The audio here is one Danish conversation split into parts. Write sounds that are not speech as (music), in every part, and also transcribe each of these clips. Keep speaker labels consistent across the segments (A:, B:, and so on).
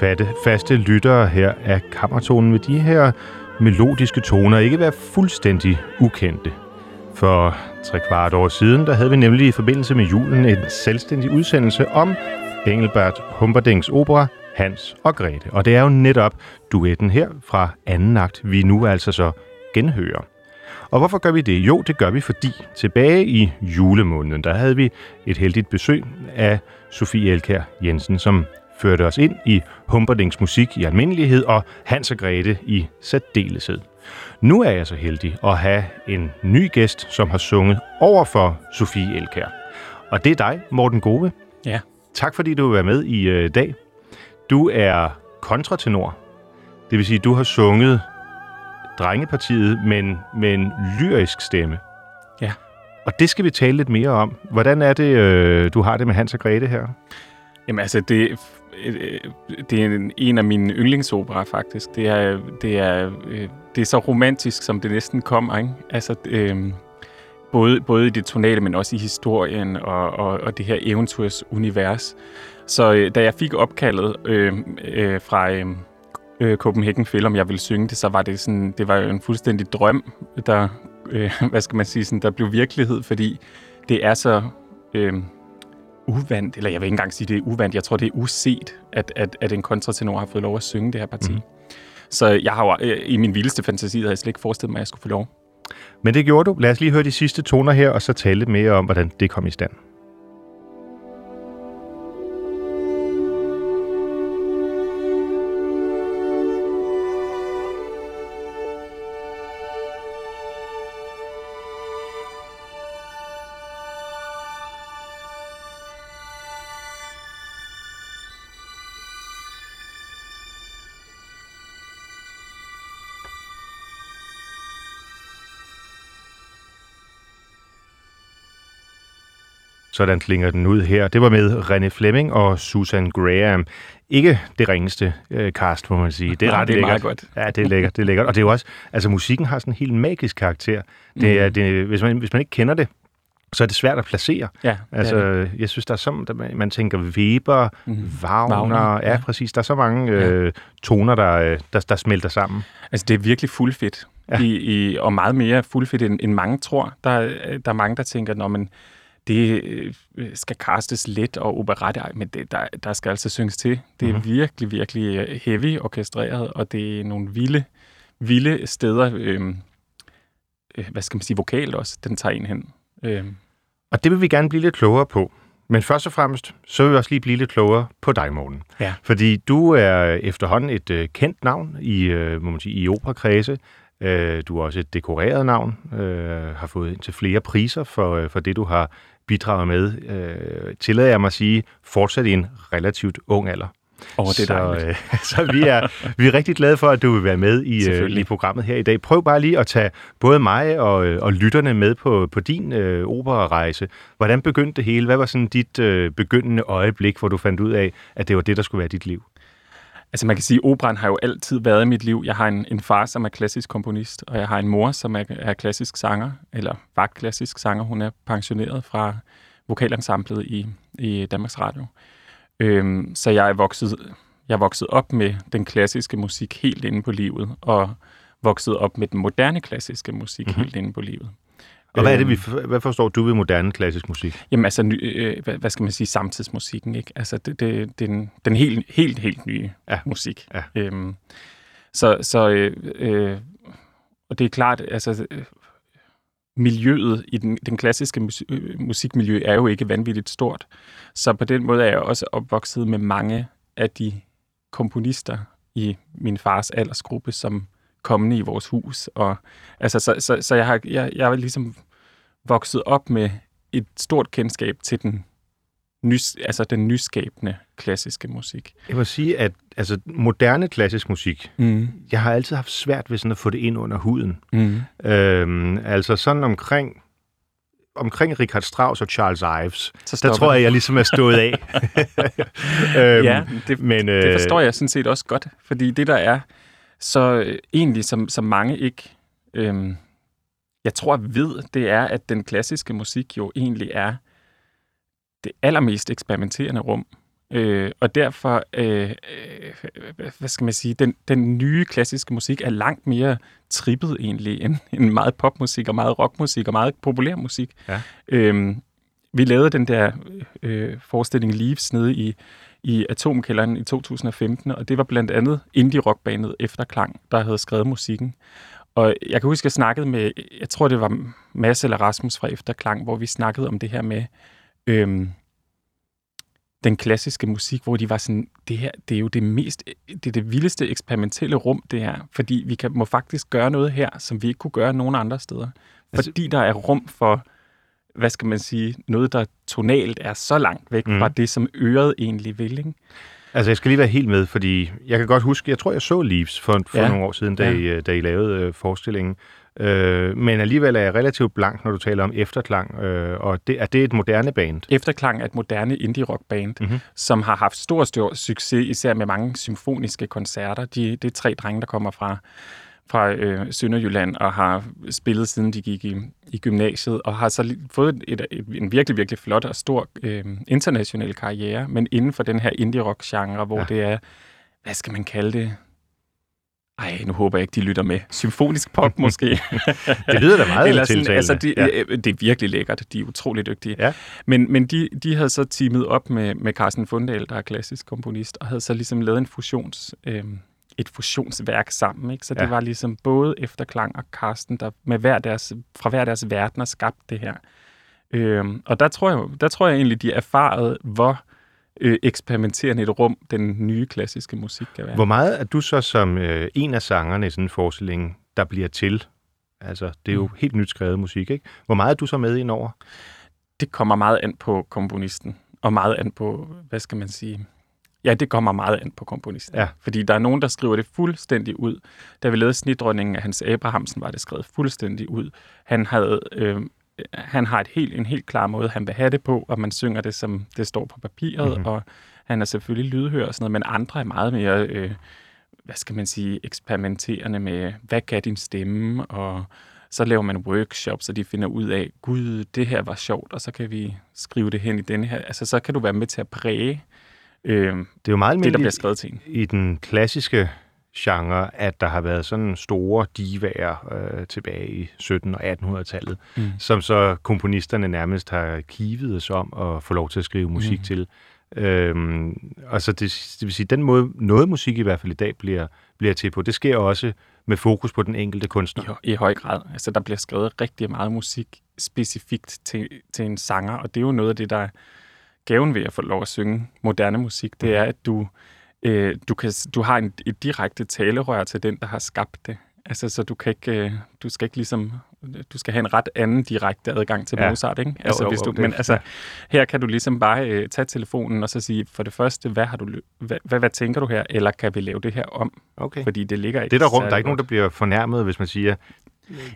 A: Fatte, faste lyttere her af kammertonen med de her melodiske toner ikke være fuldstændig ukendte. For tre kvart år siden, der havde vi nemlig i forbindelse med julen en selvstændig udsendelse om Engelbert Humperdinks opera Hans og Grete. Og det er jo netop duetten her fra anden akt, vi nu altså så genhører. Og hvorfor gør vi det? Jo, det gør vi, fordi tilbage i julemåneden, der havde vi et heldigt besøg af Sofie Elkær Jensen, som førte os ind i Humperdings musik i almindelighed og Hans og Grete i særdeleshed. Nu er jeg så heldig at have en ny gæst, som har sunget over for Sofie Elkær. Og det er dig, Morten Gove.
B: Ja.
A: Tak fordi du vil være med i øh, dag. Du er kontratenor. Det vil sige, du har sunget drengepartiet, men med en lyrisk stemme.
B: Ja.
A: Og det skal vi tale lidt mere om. Hvordan er det, øh, du har det med Hans og Grete her?
B: Jamen altså, det, øh, øh, det er en, en af mine yndlingsoperaer faktisk. Det er, det, er, øh, det er så romantisk, som det næsten kommer. Ikke? Altså, øh, både, både i det tonale, men også i historien og, og, og det her eventyrs univers. Så øh, da jeg fik opkaldet øh, øh, fra øh, øh, Copenhagen Film, om jeg ville synge det, så var det sådan, det var jo en fuldstændig drøm, der, øh, (laughs) hvad skal man sige, sådan, der blev virkelighed, fordi det er så øh, uvandt, eller jeg vil ikke engang sige, det er uvandt, jeg tror, det er uset, at, at, at en kontratenor har fået lov at synge det her parti. Mm. Så jeg har jo, øh, i min vildeste fantasi, havde jeg slet ikke forestillet mig, at jeg skulle få lov.
A: Men det gjorde du. Lad os lige høre de sidste toner her, og så tale lidt mere om, hvordan det kom i stand. Sådan klinger den ud her. Det var med René Fleming og Susan Graham. Ikke det ringeste øh, cast, må man sige. (laughs)
B: Det er ret det er
A: lækkert.
B: godt.
A: Ja, det er lækkert, det er lækkert. Og det er jo også, altså musikken har sådan en helt magisk karakter. Det er, mm. det, hvis, man, hvis man ikke kender det, så er det svært at placere.
B: Ja,
A: altså,
B: det
A: jeg synes, der er så, man tænker Weber, mm. Wagner,
B: Wagner,
A: ja,
B: ja.
A: præcis. Der er så mange øh, toner, der, øh, der, der smelter sammen.
B: Altså, det er virkelig fuldfedt.
A: Ja.
B: Ja. I, i, og meget mere fuldfedt, end, end mange tror. Der, er- der er mange, der tænker, når man det øh, skal castes let og operette, men det, der, der skal altså synges til. Det er mm-hmm. virkelig, virkelig øh, heavy orkestreret, og det er nogle vilde, vilde steder, øh, øh, hvad skal man sige, vokalt også, den tager en hen. Øh,
A: Og det vil vi gerne blive lidt klogere på. Men først og fremmest, så vil vi også lige blive lidt klogere på dig, Morten.
B: Ja.
A: Fordi du er efterhånden et øh, kendt navn i, øh, må man sige, i operakredse. Øh, du er også et dekoreret navn, øh, har fået indtil flere priser for, øh, for det, du har bidraget med. Øh, tillader jeg mig at sige, fortsat i en relativt ung alder.
B: og det er
A: så, øh, (laughs) så vi er, vi er rigtig glade for, at du vil være med i, øh, i programmet her i dag. Prøv bare lige at tage både mig og, øh, og lytterne med på, på din øh, operarejse. Hvordan begyndte det hele? Hvad var sådan dit øh, begyndende øjeblik, hvor du fandt ud af, at det var det, der skulle være dit liv?
B: Altså man kan sige, at operan har jo altid været i mit liv. Jeg har en, en far, som er klassisk komponist, og jeg har en mor, som er, er klassisk sanger, eller var klassisk sanger. Hun er pensioneret fra vokalensemblet i, i Danmarks Radio. Øhm, så jeg er, vokset, jeg er vokset op med den klassiske musik helt inde på livet, og vokset op med den moderne klassiske musik
A: Mhm.
B: mm-hmm. helt inde på livet.
A: Og hvad, er det,
B: Øhm,
A: vi, for- hvad forstår du ved moderne klassisk musik?
B: Jamen altså, ny, øh, hvad, hvad skal man sige, samtidsmusikken, ikke? Altså, det, det, den, den helt, helt, helt nye
A: Ja.
B: musik.
A: Ja.
B: Øhm, så, så øh, øh, og det er klart, altså, øh, miljøet i den, den klassiske øh, musikmiljø er jo ikke vanvittigt stort. Så på den måde er jeg også opvokset med mange af de komponister i min fars aldersgruppe, som kommende i vores hus. Og, altså, så, så, så jeg har jeg, jeg er ligesom vokset op med et stort kendskab til den, nys, altså den nyskabende klassiske musik.
A: Jeg må sige, at altså, moderne klassisk musik,
B: Mm.
A: jeg har altid haft svært ved sådan at få det ind under huden.
B: Mm.
A: Øhm, altså sådan omkring omkring Richard Strauss og Charles Ives,
B: Så
A: der tror jeg, jeg ligesom er stået af. (laughs) øhm,
B: ja, det,
A: men, øh,
B: det forstår jeg sådan set også godt, fordi det der er så øh, egentlig, som, som mange ikke, øhm, jeg tror ved, det er, at den klassiske musik jo egentlig er det allermest eksperimenterende rum Øh, og derfor, øh, øh, hvad skal man sige, den, den nye klassiske musik er langt mere trippet egentlig, end, end meget popmusik og meget rockmusik og meget populær musik.
A: Ja.
B: Øh, vi lavede den der øh, forestilling Leaves nede i, i Atomkælderen i 2015, og det var blandt andet indie-rockbandet Efterklang, der havde skrevet musikken. Og jeg kan huske, at jeg snakkede med, jeg tror det var Mads eller Rasmus fra Efterklang, hvor vi snakkede om det her med øhm, den klassiske musik, hvor de var sådan, det her, det er jo det mest, det er det vildeste eksperimentelle rum, det her. Fordi vi kan, må faktisk gøre noget her, som vi ikke kunne gøre nogen andre steder.
A: Altså-
B: Fordi der er rum for, hvad skal man sige, noget, der tonalt er så langt væk
A: Mhm.
B: fra det, som øret egentlig vil, ikke?
A: Altså, jeg skal lige være helt med, fordi jeg kan godt huske, jeg tror, jeg så Leaves for, for
B: Ja.
A: nogle år siden, da,
B: Ja.
A: I, øh, da I lavede øh, forestillingen. Øh, men alligevel er jeg relativt blank, når du taler om efterklang, øh, og det, er det et moderne band?
B: Efterklang er et moderne indie-rock-band,
A: Mhm.
B: mm-hmm. som har haft stor, stor succes, især med mange symfoniske koncerter. De, det er tre drenge, der kommer fra, fra øh, Sønderjylland og har spillet, siden de gik i, i gymnasiet, og har så fået et, et, en virkelig, virkelig flot og stor øh, international karriere, men inden for den her indie-rock-genre, hvor
A: Ja.
B: det er, hvad skal man kalde det? Ej, nu håber jeg ikke, de lytter med. Symfonisk pop (laughs) måske.
A: Det lyder da meget
B: Eller sådan, altså, de,
A: Ja.
B: ja. Det er virkelig lækkert. De er utrolig dygtige.
A: Ja.
B: Men, men de, de havde så teamet op med, med Carsten Fundahl, der er klassisk komponist, og havde så ligesom lavet en fusions, øh, et fusionsværk sammen. Ikke? Så det
A: Ja.
B: var ligesom både Efterklang og Carsten, der med hver deres, fra hver deres verdener skabte det her. Øh, og der tror, jeg, der tror jeg egentlig, de erfarede, hvor øh, eksperimenterende et rum den nye klassiske musik kan være.
A: Hvor meget er du så som øh, en af sangerne i sådan en forestilling, der bliver til? Altså, det er jo
B: Mm.
A: helt nyt skrevet musik, ikke? Hvor meget er du så med ind over?
B: det kommer meget an på komponisten, og meget an på, hvad skal man sige, ja, det kommer meget an på komponisten.
A: Ja.
B: Fordi der er nogen, der skriver det fuldstændig ud. Da vi lavede snitdronningen af Hans Abrahamsen, var det skrevet fuldstændig ud. Han, havde, øh, han har et helt, en helt klar måde, han vil have det på, og man synger det, som det står på papiret,
A: Mhm.
B: mm-hmm. og han er selvfølgelig lydhør og sådan noget, men andre er meget mere, øh, hvad skal man sige, eksperimenterende med, hvad kan din stemme, og så laver man workshops, så de finder ud af, gud, det her var sjovt, og så kan vi skrive det hen i denne her. Altså, så kan du være med til at præge øh,
A: Det er jo meget
B: det, der bliver
A: almindeligt
B: skrevet til en.
A: i den klassiske genre, at der har været sådan store divaer øh, tilbage i 1700- og 1800-tallet,
B: Mm.
A: som så komponisterne nærmest har kivet os om at få lov til at skrive musik
B: Mm.
A: til. Øhm, og så det, det vil sige, den måde, noget musik i hvert fald i dag bliver, bliver til på, det sker også med fokus på den enkelte kunstner.
B: I, I høj grad. Altså, der bliver skrevet rigtig meget musik specifikt til, til en sanger, og det er jo noget af det, der er gaven ved at få lov at synge moderne musik. Det er, at du, øh, du, kan, du har en, et direkte talerør til den, der har skabt det. Altså, så du kan ikke, øh, du skal ikke ligesom, du skal have en ret anden direkte adgang til
A: Ja.
B: Mozart, ikke? Altså,
A: jo,
B: hvis
A: jo,
B: du,
A: det-
B: men altså, her kan du ligesom bare øh, tage telefonen og så sige, for det første, hvad, har du, hvad, hvad, hvad tænker du her, eller kan vi lave det her om?
A: Okay.
B: Fordi det ligger ikke
A: Det er der rum. Der er ikke nogen, der bliver fornærmet, hvis man siger,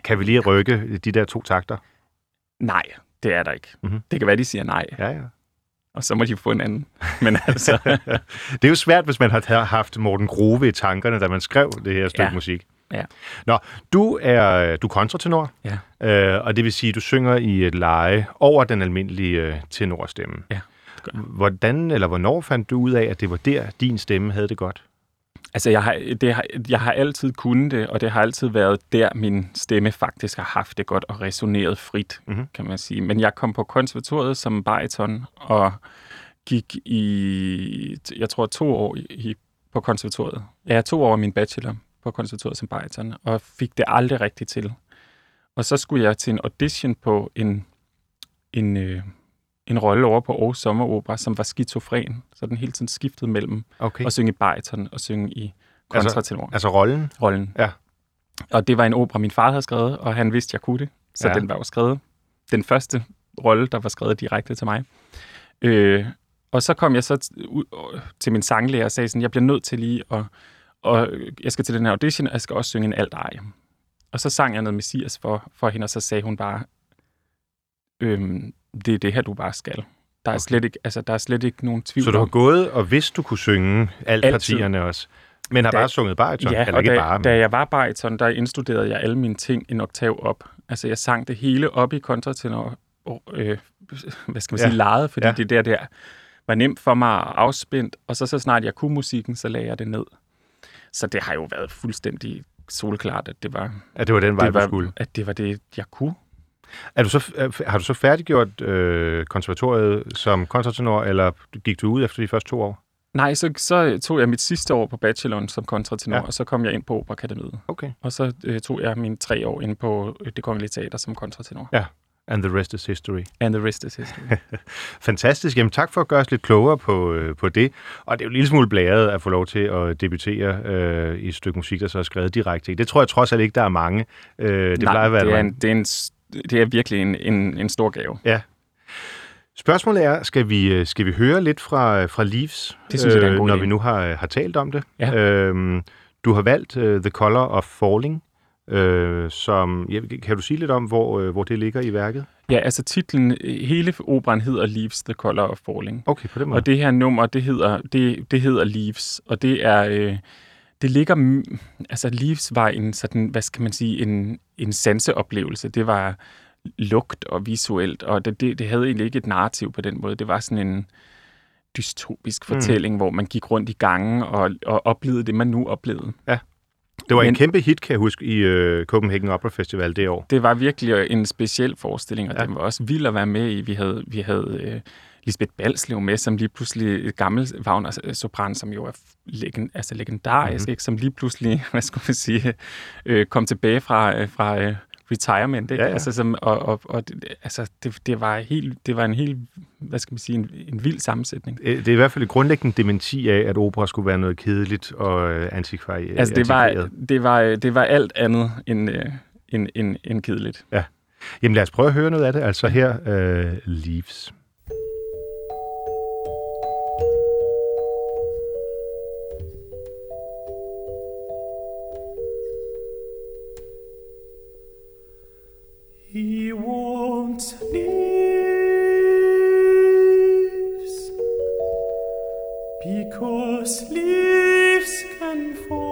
A: kan vi lige rykke de der to takter?
B: Nej, det er der ikke.
A: Mhm.
B: Mm-hmm. Det kan være, de siger nej,
A: Ja, ja.
B: Og så må de få en anden. Men (laughs) altså,
A: Det er jo svært, hvis man har haft Morten Grove i tankerne, da man skrev det her stykke
B: Ja.
A: musik.
B: Ja.
A: Nå, du er, du er kontratenor,
B: ja,
A: øh, og det vil sige, at du synger i et leje over den almindelige øh, tenorstemme.
B: Ja.
A: Hvordan eller hvornår fandt du ud af, at det var der, din stemme havde det godt?
B: Altså jeg har, det har, jeg har altid kunnet det, og det har altid været der, min stemme faktisk har haft det godt og resoneret frit,
A: Mhm.
B: mm-hmm. kan man sige. Men jeg kom på konservatoriet som bariton, og gik i, jeg tror, to år i, på konservatoriet. Ja, to år min bachelor på konservatoriet som bariton, og fik det aldrig rigtigt til. Og så skulle jeg til en audition på en, en, øh, en rolle over på Aarhus Sommeropera, som var skizofren. Så den hele tiden skiftede mellem
A: Okay.
B: at synge i bariton og synge i kontratenor.
A: Altså rollen?
B: rollen.
A: Ja.
B: Og det var en opera, min far havde skrevet, og han vidste, jeg kunne det. Så
A: Ja.
B: den var jo skrevet. Den første rolle, der var skrevet direkte til mig. Øh, og så kom jeg så til min sanglærer og sagde sådan, jeg bliver nødt til lige at, og jeg skal til den her audition, og jeg skal også synge en alt ej. Og så sang jeg noget Messias for, for hende, og så sagde hun bare, øhm, det er det her, du bare skal. Der er,
A: Okay.
B: slet ikke, altså, der er slet ikke nogen tvivl
A: Så du har
B: om,
A: gået og vidst, du kunne synge alt
B: Altid.
A: partierne også, men har
B: Da-
A: bare sunget bariton?
B: Ja,
A: eller
B: og
A: ikke
B: da,
A: bare, men...
B: da jeg var bariton, der indstuderede jeg alle mine ting en oktav op. Altså, jeg sang det hele op i kontratenor, og, øh, hvad skal man
A: Ja.
B: sige, lejet, fordi
A: Ja.
B: ja. det er der, der, var nemt for mig at afspændt, og så så snart jeg kunne musikken, så lagde jeg det ned. Så det har jo været fuldstændig solklart, at det var,
A: At det var den vej,
B: det var,
A: skulle.
B: at det var det, jeg kunne.
A: Er du så, har du så færdiggjort øh, konservatoriet som kontratenor, eller gik du ud efter de første to år?
B: Nej, så, så tog jeg mit sidste år på bacheloren som kontratenor,
A: Ja.
B: ja. og så kom jeg ind på Operakademiet.
A: Okay.
B: Og så øh, tog jeg mine tre år ind på øh, det kongelige teater som kontratenor.
A: And the rest is history.
B: And the rest is history. (laughs)
A: Fantastisk. Jamen tak for at gøre os lidt klogere på, øh, på det. Og det er jo en lille smule blæret at få lov til at debutere øh, i et stykke musik, der så er skrevet direkte. Det tror jeg trods alt ikke, der er mange. Øh, det
B: Nej,
A: plejer at være,
B: det, er en, det, er en, det er virkelig en, en, en stor gave.
A: Spørgsmålet er, skal vi, øh, skal vi høre lidt fra, fra Leaves,
B: Det synes jeg, det er en god
A: når
B: idé.
A: vi nu har, har talt om det?
B: Ja.
A: Øhm, du har valgt uh, The Color of Falling, øh, som... Ja, kan du sige lidt om, hvor, øh, hvor det ligger i værket?
B: Ja, altså titlen, hele operan hedder Leaves, The Color of Falling.
A: Okay, på den måde.
B: Og det her nummer, det hedder, det, det hedder Leaves, og det er, øh, det ligger, altså Leaves var en sådan, hvad skal man sige, en, en sanseoplevelse. Det var lugt og visuelt, og det, det, det havde egentlig ikke et narrativ på den måde. Det var sådan en dystopisk
A: Mm.
B: fortælling, hvor man gik rundt i gangen og, og oplevede det, man nu oplevede.
A: det var en
B: men-
A: kæmpe hit, kan jeg huske, i øh, Copenhagen Opera Festival det år.
B: Det var virkelig en speciel forestilling, og
A: Ja.
B: ja. den var også vild at være med i. Vi havde, vi havde øh, Lisbeth Balslev med, som lige pludselig et gammel Wagner-sopran, som jo er legend, altså legendarisk,
A: Mhm.
B: mm-hmm. ikke? som lige pludselig, (laughs) hvad skulle man sige, øh, kom tilbage fra, øh, fra øh, retirement. Ikke?
A: Ja, ja.
B: Altså, som, og, og, og det, altså, det, det, var helt, det var en helt, hvad skal man sige, en, en vild sammensætning.
A: Øh, Det er i hvert fald et grundlæggende dementi af, at opera skulle være noget kedeligt og øh, antikvari-
B: Altså, det var,
A: antikvarieret.
B: det var, det var alt andet end, øh, end, end, end kedeligt.
A: Jamen lad os prøve at høre noget af det. Altså her, øh, Leaves.
C: He wants leaves because leaves can fall.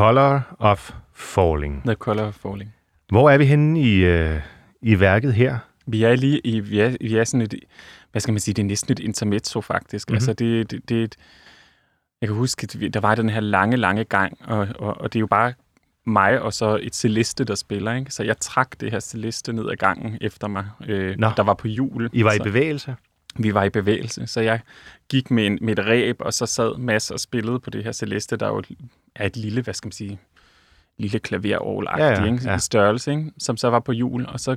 A: Color of Falling.
B: The Color of Falling.
A: Hvor er vi henne i, øh, i værket her?
B: Vi er lige i, vi er, vi er sådan et, hvad skal man sige, det er næsten et intermezzo faktisk.
A: Mhm.
B: Mm-hmm. Altså det, det, det er et, jeg kan huske, der var den her lange, lange gang, og, og, og det er jo bare mig og så et celeste, der spiller, ikke? Så jeg trak det her celeste ned ad gangen efter mig, øh,
A: Nå.
B: der var på jul.
A: I var i
B: så
A: bevægelse?
B: Vi var i bevægelse, så jeg gik med, en, med et ræb, og så sad Mads og spillede på det her celeste, der jo er et lille, hvad skal man sige, lille klaverorgel
A: Ja, ja,
B: ikke?
A: ja.
B: størrelse, ikke? som så var på jul, og så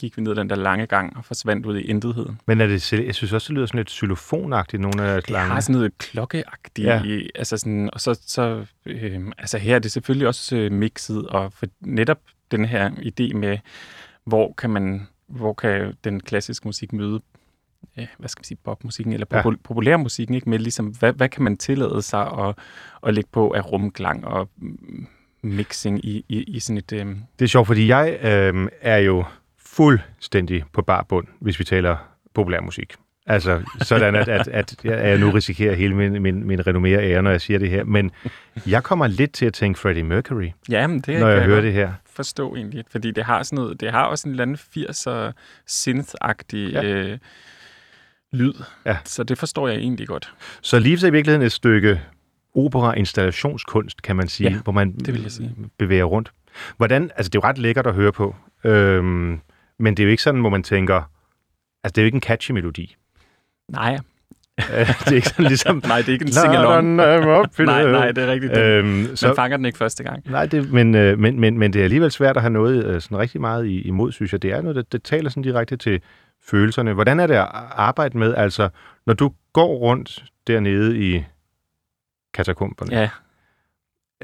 B: gik vi ned den der lange gang og forsvandt ud i intetheden.
A: Men er det, jeg synes også, det lyder sådan lidt xylofonagtigt, nogle af
B: Det har sådan noget klokkeagtigt,
A: ja.
B: altså sådan, og så, så øh, altså her er det selvfølgelig også øh, mixet, og for netop den her idé med, hvor kan man, hvor kan den klassiske musik møde, øh, hvad skal man sige, popmusikken, eller
A: Ja.
B: popul- populærmusikken, ikke? Med ligesom, hvad, hvad kan man tillade sig at, at lægge på af rumklang og mm, mixing i, i, i sådan et... Øh,
A: Det er sjovt, fordi jeg øh, er jo fuldstændig på bar bund, hvis vi taler populærmusik. Altså, sådan at, at, at jeg nu risikerer hele min, min, min renommé og ære, når jeg siger det her. Men jeg kommer lidt til at tænke Freddie Mercury,
B: ja, men det
A: når jeg
B: kan
A: hører det her.
B: forstå egentlig, fordi det har sådan noget, det har også en eller anden 80'er synth-agtig
A: Ja.
B: ja. øh, lyd.
A: Ja.
B: Så det forstår jeg egentlig godt.
A: Så Leaves er i virkeligheden et stykke opera-installationskunst, kan man sige,
B: Ja,
A: hvor man
B: det vil jeg sige.
A: bevæger rundt. Hvordan, altså det er jo ret lækkert at høre på, øhm, men det er jo ikke sådan, hvor man tænker, altså det er jo ikke en catchy melodi.
B: Nej,
A: Øh, det er ikke sådan ligesom... (laughs)
B: nej det er ikke en sing-along.
A: nej,
B: Nej, det er rigtigt.
A: Øhm,
B: man
A: så,
B: fanger den ikke første gang.
A: nej, det, men, øh, men, men, men det er alligevel svært at have noget øh, sådan rigtig meget i- imod, synes jeg. Det er noget, det, det taler sådan direkte til følelserne. Hvordan er det at arbejde med, altså, når du går rundt dernede i katakomberne,
B: Ja,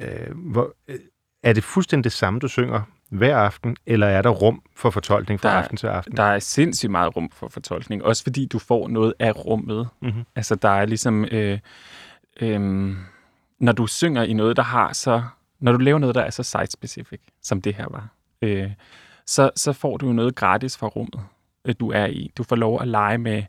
A: øh, hvor, øh, er det fuldstændig det samme, du synger hver aften, eller er der rum for fortolkning fra
B: Der-
A: aften til aften?
B: der er sindssygt meget rum for fortolkning. Også fordi du får noget af rummet.
A: Mhm.
B: Altså, der er ligesom... Øh, øh, når du synger i noget, der har så... Når du laver noget, der er så site-specific, som det her var, øh, så, så får du noget gratis fra rummet, du er i. Du får lov at lege med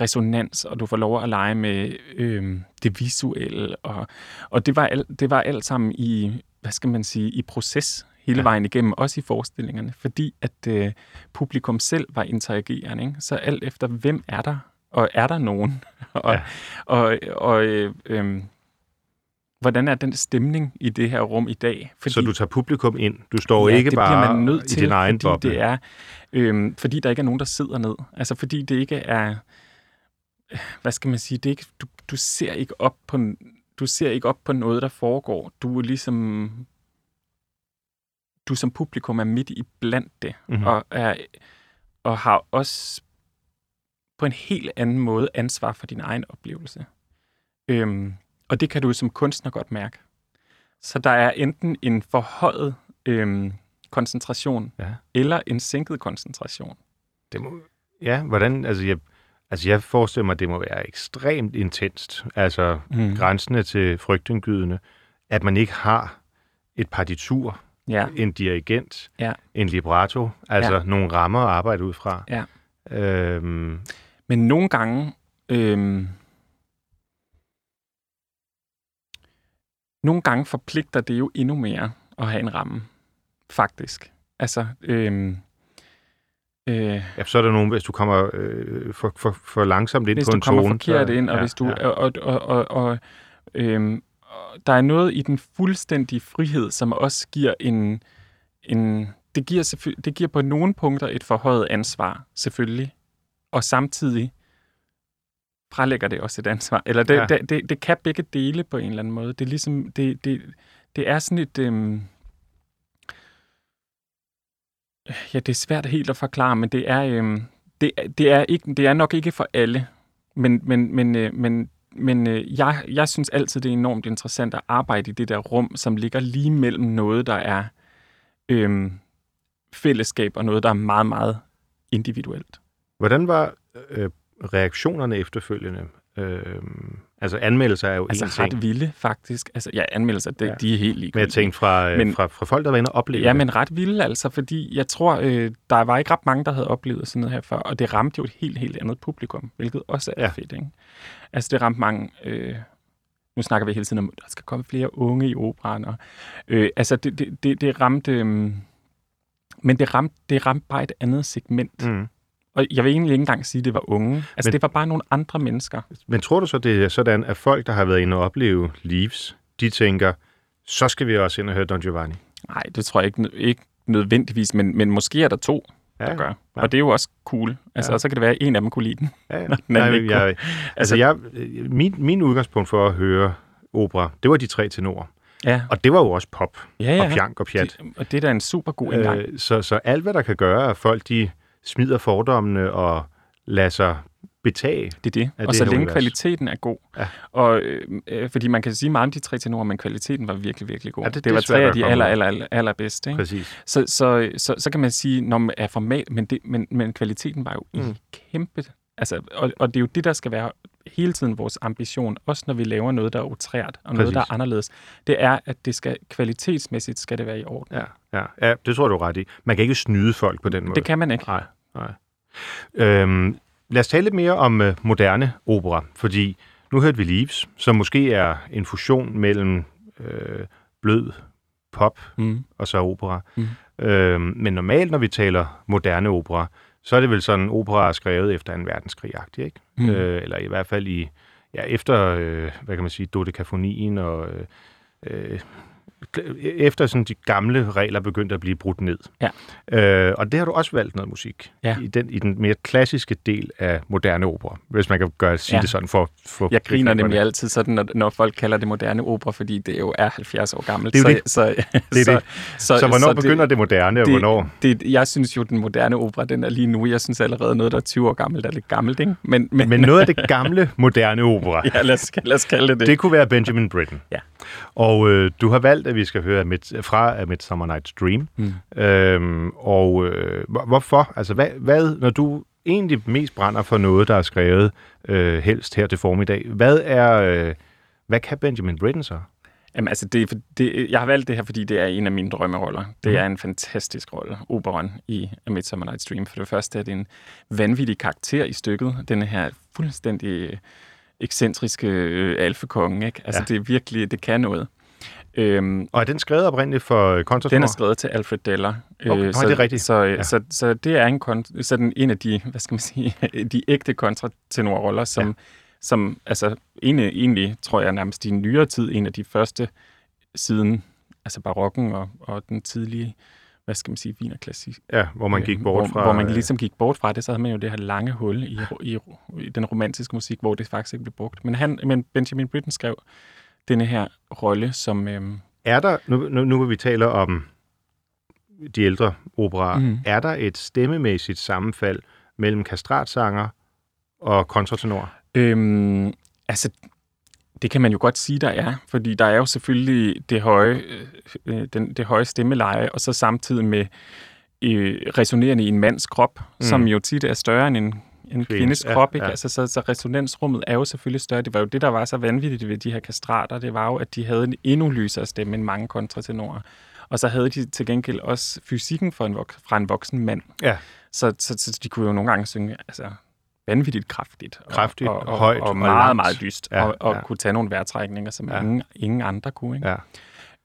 B: resonans, og du får lov at lege med øh, det visuelle. Og, og det, var al, det var alt sammen i, hvad skal man sige, i proces hele
A: Ja.
B: vejen igennem, også i forestillingerne, fordi at øh, publikum selv var interagerende. Ikke? Så alt efter, hvem er der, og er der nogen? (laughs) og,
A: ja.
B: og, og øh, øh, hvordan er den stemning i det her rum i dag?
A: Så du tager publikum ind. Du står
B: ja,
A: ikke
B: det
A: bare
B: man nødt
A: i
B: til,
A: din egen
B: fordi
A: boble.
B: det er, øhm, fordi der ikke er nogen, der sidder ned. Altså fordi det ikke er, hvad skal man sige, det er ikke, du, du ser ikke op på du ser ikke op på noget, der foregår. Du er ligesom, du som publikum er midt i blandt det,
A: Mhm.
B: mm-hmm. og, er, og har også på en helt anden måde ansvar for din egen oplevelse. Øhm, og det kan du som kunstner godt mærke. Så der er enten en forhøjet øhm, koncentration,
A: Ja.
B: eller en sænket koncentration.
A: Det må, ja, hvordan, altså jeg, altså jeg forestiller mig, at det må være ekstremt intenst, altså
B: Mm.
A: grænsende til frygtindgydende, at man ikke har et partitur,
B: Ja,
A: en dirigent,
B: Ja.
A: en libretto, altså
B: Ja.
A: nogle rammer at arbejde ud fra.
B: Ja.
A: Øhm,
B: men nogle gange... Øhm, nogle gange forpligter det jo endnu mere at have en ramme, faktisk. Altså, øhm, øh,
A: ja, så er der nogen, hvis du kommer øh, for, for, for langsomt ind
B: hvis
A: på
B: du
A: en
B: kommer
A: tone.
B: forkert
A: så,
B: ind, og
A: ja,
B: hvis du
A: Ja.
B: og, og, og, og, øhm, der er noget i den fuldstændige frihed, som også giver en en det giver det giver på nogle punkter et forhøjet ansvar selvfølgelig, og samtidig frelægger det også et ansvar. Eller det,
A: Ja.
B: det, det, det kan begge dele på en eller anden måde. Det er ligesom det det, det er sådan et øhm, ja, det er svært helt at forklare, men det er øhm, det, det er ikke det er nok ikke for alle, men men men øh, men men øh, jeg, jeg synes altid, det er enormt interessant at arbejde i det der rum, som ligger lige mellem noget, der er øhm, fællesskab, og noget, der er meget, meget individuelt.
A: Hvordan var øh, reaktionerne efterfølgende? Øh, altså anmeldelser er jo
B: Altså
A: en ting,
B: ret vilde, faktisk. Altså, ja, anmeldelser, det,
A: Ja.
B: de er helt
A: men
B: ligegyldige.
A: jeg tænkte fra,
B: Men-
A: fra, fra folk, der var inde og opleve
B: Ja,
A: det.
B: men ret vilde altså, fordi jeg tror, øh, der var ikke ret mange, der havde oplevet sådan noget her før, og det ramte jo et helt, helt andet publikum, hvilket også er
A: ja.
B: fedt, ikke? Altså, det ramte mange... Øh, nu snakker vi hele tiden om, at der skal komme flere unge i operan, og, øh, altså, det, det, det, det ramte... Øh, men det ramte, det ramte bare et andet segment.
A: Mm.
B: Og jeg vil egentlig ikke engang sige, at det var unge. Altså,
A: Men-
B: det var bare nogle andre mennesker.
A: Men tror du så, det er sådan, at folk, der har været inde og opleve Leaves, de tænker, så skal vi også ind og høre Don Giovanni?
B: Nej, det tror jeg ikke, ikke nødvendigvis, men, men måske er der to, der gør.
A: Ja.
B: Og det er jo også cool. Altså,
A: Ja.
B: ja. så kan det være, at en af dem kunne lide den.
A: Ja, ja. (laughs) Nej,
B: ikke
A: jeg, altså, jeg, min, min udgangspunkt for at høre opera, det var de tre tenorer.
B: Ja,
A: Og det var jo også pop
B: ja, ja.
A: og pjank og pjat.
B: Det, og det er da en super god indgang.
A: Øh, så, så alt, hvad der kan gøre, at folk de smider fordommene og lader sig betage.
B: Det er det. og
A: det
B: så længe
A: univers.
B: kvaliteten er god.
A: Ja.
B: Og, øh, øh, fordi man kan sige meget om de tre tenorer, men kvaliteten var virkelig, virkelig god.
A: Ja, det-
B: det,
A: det
B: var tre af de aller, aller, aller, allerbedste. Ikke?
A: Præcis.
B: Så, så, så, så kan man sige, når man er format, men, det, men, men kvaliteten var jo
A: mm.
B: kæmpe. Altså, og, og det er jo det, der skal være hele tiden vores ambition, også når vi laver noget, der er utrært, og noget, der
A: Præcis.
B: er anderledes. Det er, at det skal kvalitetsmæssigt skal det være i orden.
A: Ja, ja, ja, det tror du ret i. Man kan ikke snyde folk på den måde.
B: Det kan man ikke.
A: Nej, nej. Øhm, lad os tale lidt mere om øh, moderne opera, fordi nu hørte vi Leaves, som måske er en fusion mellem øh, blød pop
B: Mm.
A: og så opera.
B: Mm.
A: Øhm, men normalt, når vi taler moderne opera, så er det vel sådan, opera er skrevet efter en verdenskrig ikke?
B: Mm.
A: Øh, eller i hvert fald i, ja, efter, øh, hvad kan man sige, dodekafonien og øh, øh, efter sådan de gamle regler begyndte at blive brudt ned.
B: Ja.
A: Øh, og det har du også valgt noget musik
B: Ja.
A: i, den, i den mere klassiske del af moderne opera, hvis man kan gøre, sige
B: Ja.
A: det sådan for, for
B: Jeg griner nemlig altid sådan, når, når folk kalder det moderne opera, fordi det jo er 70 år gammelt.
A: Det er jo
B: så,
A: det.
B: Så,
A: Det er
B: så,
A: det.
B: Så,
A: Så hvornår
B: så
A: begynder det moderne, og
B: det-
A: hvornår?
B: Det, jeg synes jo, den moderne opera, den er lige nu. Jeg synes allerede noget, der er 20 år gammelt, er lidt gammelt, ikke? Men, men,
A: Men noget af det gamle moderne opera, (laughs)
B: ja, lad os, lad os kalde det det.
A: det kunne være Benjamin Britten.
B: Ja.
A: Og øh, du har valgt, at vi skal høre Mid, fra A Midsummer Night's Dream.
B: Mm.
A: Øhm, og øh, hvor- hvorfor? Altså, hvad, hvad, når du egentlig mest brænder for noget, der er skrevet øh, helst her til formiddag, hvad er, øh, hvad kan Benjamin Britten så?
B: Jamen, altså, det, det, jeg har valgt det her, fordi det er en af mine drømmeroller. Det
A: Mhm.
B: er en fantastisk rolle, operan i A Midsummer Night's Dream. For det første er det en vanvittig karakter i stykket. Den her fuldstændig ekscentriske øh, alfekonge, ikke? Altså,
A: Ja.
B: det er virkelig, det kan noget. Øhm,
A: Og er den skrevet oprindeligt for kontratenor?
B: Den er skrevet til Alfred Deller.
A: Okay, nå,
B: så,
A: det er rigtigt.
B: Så,
A: Ja.
B: ja. så, så det er en, kon- sådan en af de, hvad skal man sige, (laughs) de ægte kontratenorroller, som,
A: Ja.
B: som altså egentlig, egentlig, tror jeg nærmest i nyere tid, en af de første siden altså barokken og, og den tidlige, hvad skal man sige, wienerklassik.
A: Ja, hvor man gik bort fra...
B: Hvor man
A: øh,
B: ligesom gik bort fra det, så havde man jo det her lange hul i, i, i den romantiske musik, hvor det faktisk ikke blev brugt. Men, han, men Benjamin Britten skrev denne her rolle, som... Øhm,
A: Er der, nu, nu, nu hvor vi taler om de ældre operaer, mm. Er der et stemmemæssigt sammenfald mellem kastratsanger og kontratenor?
B: Øhm, altså, det kan man jo godt sige, der er, fordi der er jo selvfølgelig det høje, øh, den, det høje stemmeleje, og så samtidig med øh, resonerende i en mands krop,
A: Mm.
B: som jo tit er større end en, en
A: Kvindes,
B: kvindes
A: ja,
B: krop. Ikke?
A: ja.
B: Altså, så, så resonensrummet er jo selvfølgelig større. Det var jo det, der var så vanvittigt ved de her kastrater. Det var jo, at de havde en endnu lysere stemme end mange kontratenorer. Og så havde de til gengæld også fysikken for en fra en voksen mand.
A: Ja.
B: Så, så, så de kunne jo nogle gange synge altså, vanvittigt kraftigt. Og,
A: Kraftigt,
B: og, og,
A: højt
B: og,
A: og
B: meget,
A: langt.
B: meget lyst.
A: Ja,
B: og og
A: ja.
B: kunne tage nogle vejrtrækninger, som
A: Ja.
B: ingen, ingen andre kunne. Ikke?
A: Ja.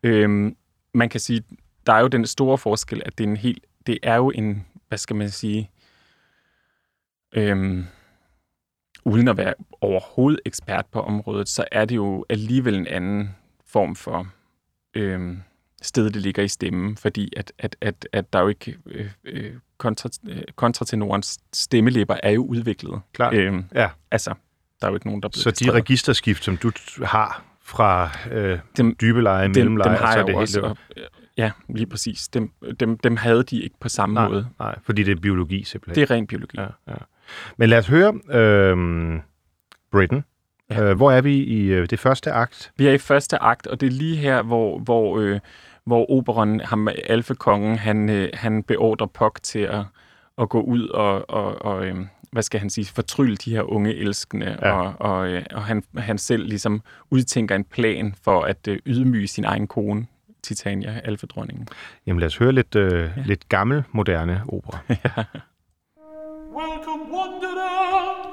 B: Øhm, man kan sige, der er jo den store forskel, at det er en helt, det er jo en, hvad skal man sige, øhm, uden at være overhovedet ekspert på området, så er det jo alligevel en anden form for øhm, sted, det ligger i stemmen, fordi at, at, at, at der er jo ikke øh, øh, kontra, øh, kontratenorens stemmelæber er jo udviklet.
A: Klart.
B: Øhm,
A: Ja.
B: Altså, der er jo ikke nogen, der er blevet
A: Så de registerskift, som du har fra øh,
B: Dem-
A: dybe leje,
B: dem,
A: mellemleje,
B: dem har
A: så er det helt
B: også. Og, ja, lige præcis. Dem, dem, dem havde de ikke på samme
A: Nej,
B: måde.
A: nej, fordi det er biologi simpelthen.
B: Det er ren biologi.
A: Ja, ja. Men lad os høre øh, Britain. Ja.
B: Ja.
A: Øh, hvor er vi i øh, det første akt?
B: Vi er i første akt, og det er lige her, hvor, hvor, øh, hvor operan, ham, alfekongen, han, øh, han beordrer Puck til at, at gå ud og, og, og øh, hvad skal han sige, fortrylle de her unge elskende,
A: Ja.
B: og, og, øh, og han, han selv ligesom udtænker en plan for at øh, ydmyge sin egen kone, Titania, alfedronningen.
A: Jamen lad os høre lidt, øh, ja.
B: Ja.
A: lidt gammel, moderne opera. (laughs)
C: Welcome, wanderer.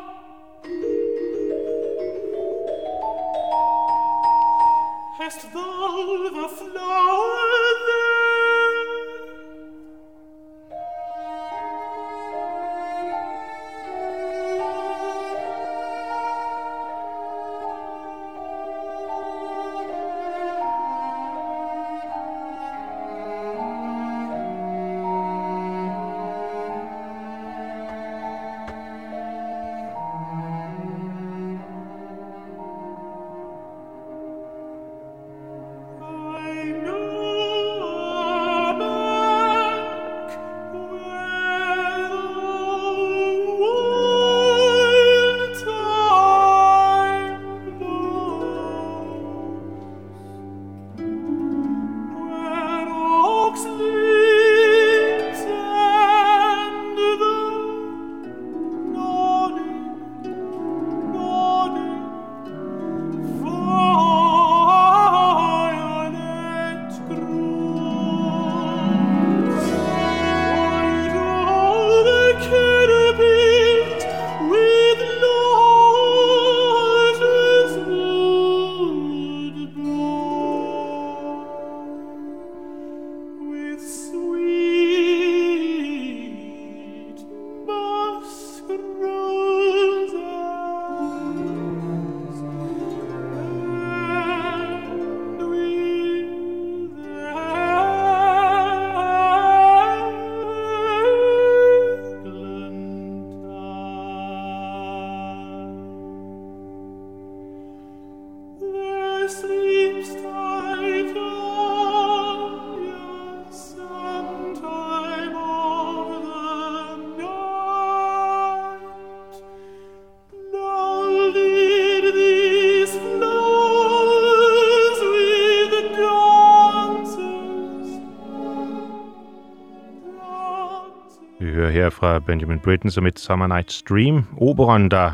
A: Her fra Benjamin Britten som et Summer Night's Dream, operan, der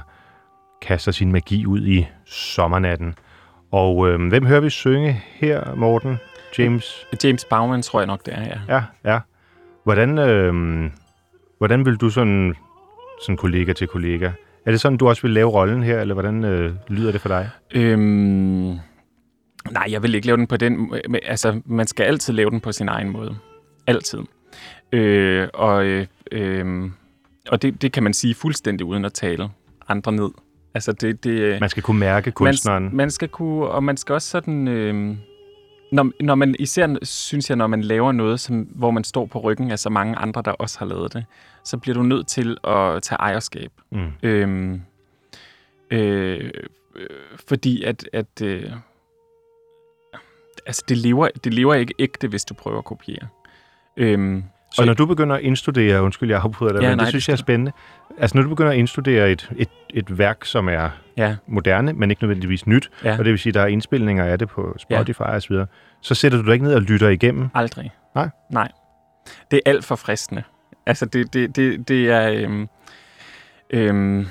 A: kaster sin magi ud i sommernatten. Og øh, hvem hører vi synge her, Morten? James?
B: James Bauman tror jeg nok, det er, ja.
A: Ja, ja. Hvordan, øh, hvordan vil du sådan, sådan kollega til kollega? Er det sådan, du også vil lave rollen her, eller hvordan øh, lyder det for dig?
B: Øhm, nej, jeg vil ikke lave den på den Altså, man skal altid lave den på sin egen måde. Altid. Øh, og øh, øh, og det, det kan man sige fuldstændig uden at tale andre ned. Altså, det... det
A: Man skal kunne mærke kunstneren.
B: Man, man skal kunne, og man skal også sådan... Øh, når, når man, især synes jeg, når man laver noget, som, hvor man står på ryggen af så mange andre, der også har lavet det, så bliver du nødt til at tage ejerskab.
A: Mm.
B: Øhm, øh, øh, fordi at, at øh, altså det lever, det lever ikke ægte, hvis du prøver at kopiere. Øhm,
A: Og når du begynder at indstudere, undskyld, jeg afbryder dig,
B: Ja,
A: ja, men
B: nej,
A: det synes
B: det
A: jeg er spændende. Altså, når du begynder at indstudere et, et, et værk, som er
B: ja,
A: moderne, men ikke nødvendigvis nyt,
B: Ja.
A: og det vil sige, der er indspilninger af det på Spotify og så videre, så sætter du dig ikke ned og lytter igennem.
B: aldrig.
A: Nej?
B: Nej. Det er alt for fristende. Altså det, det, det, det er... Øhm, øhm,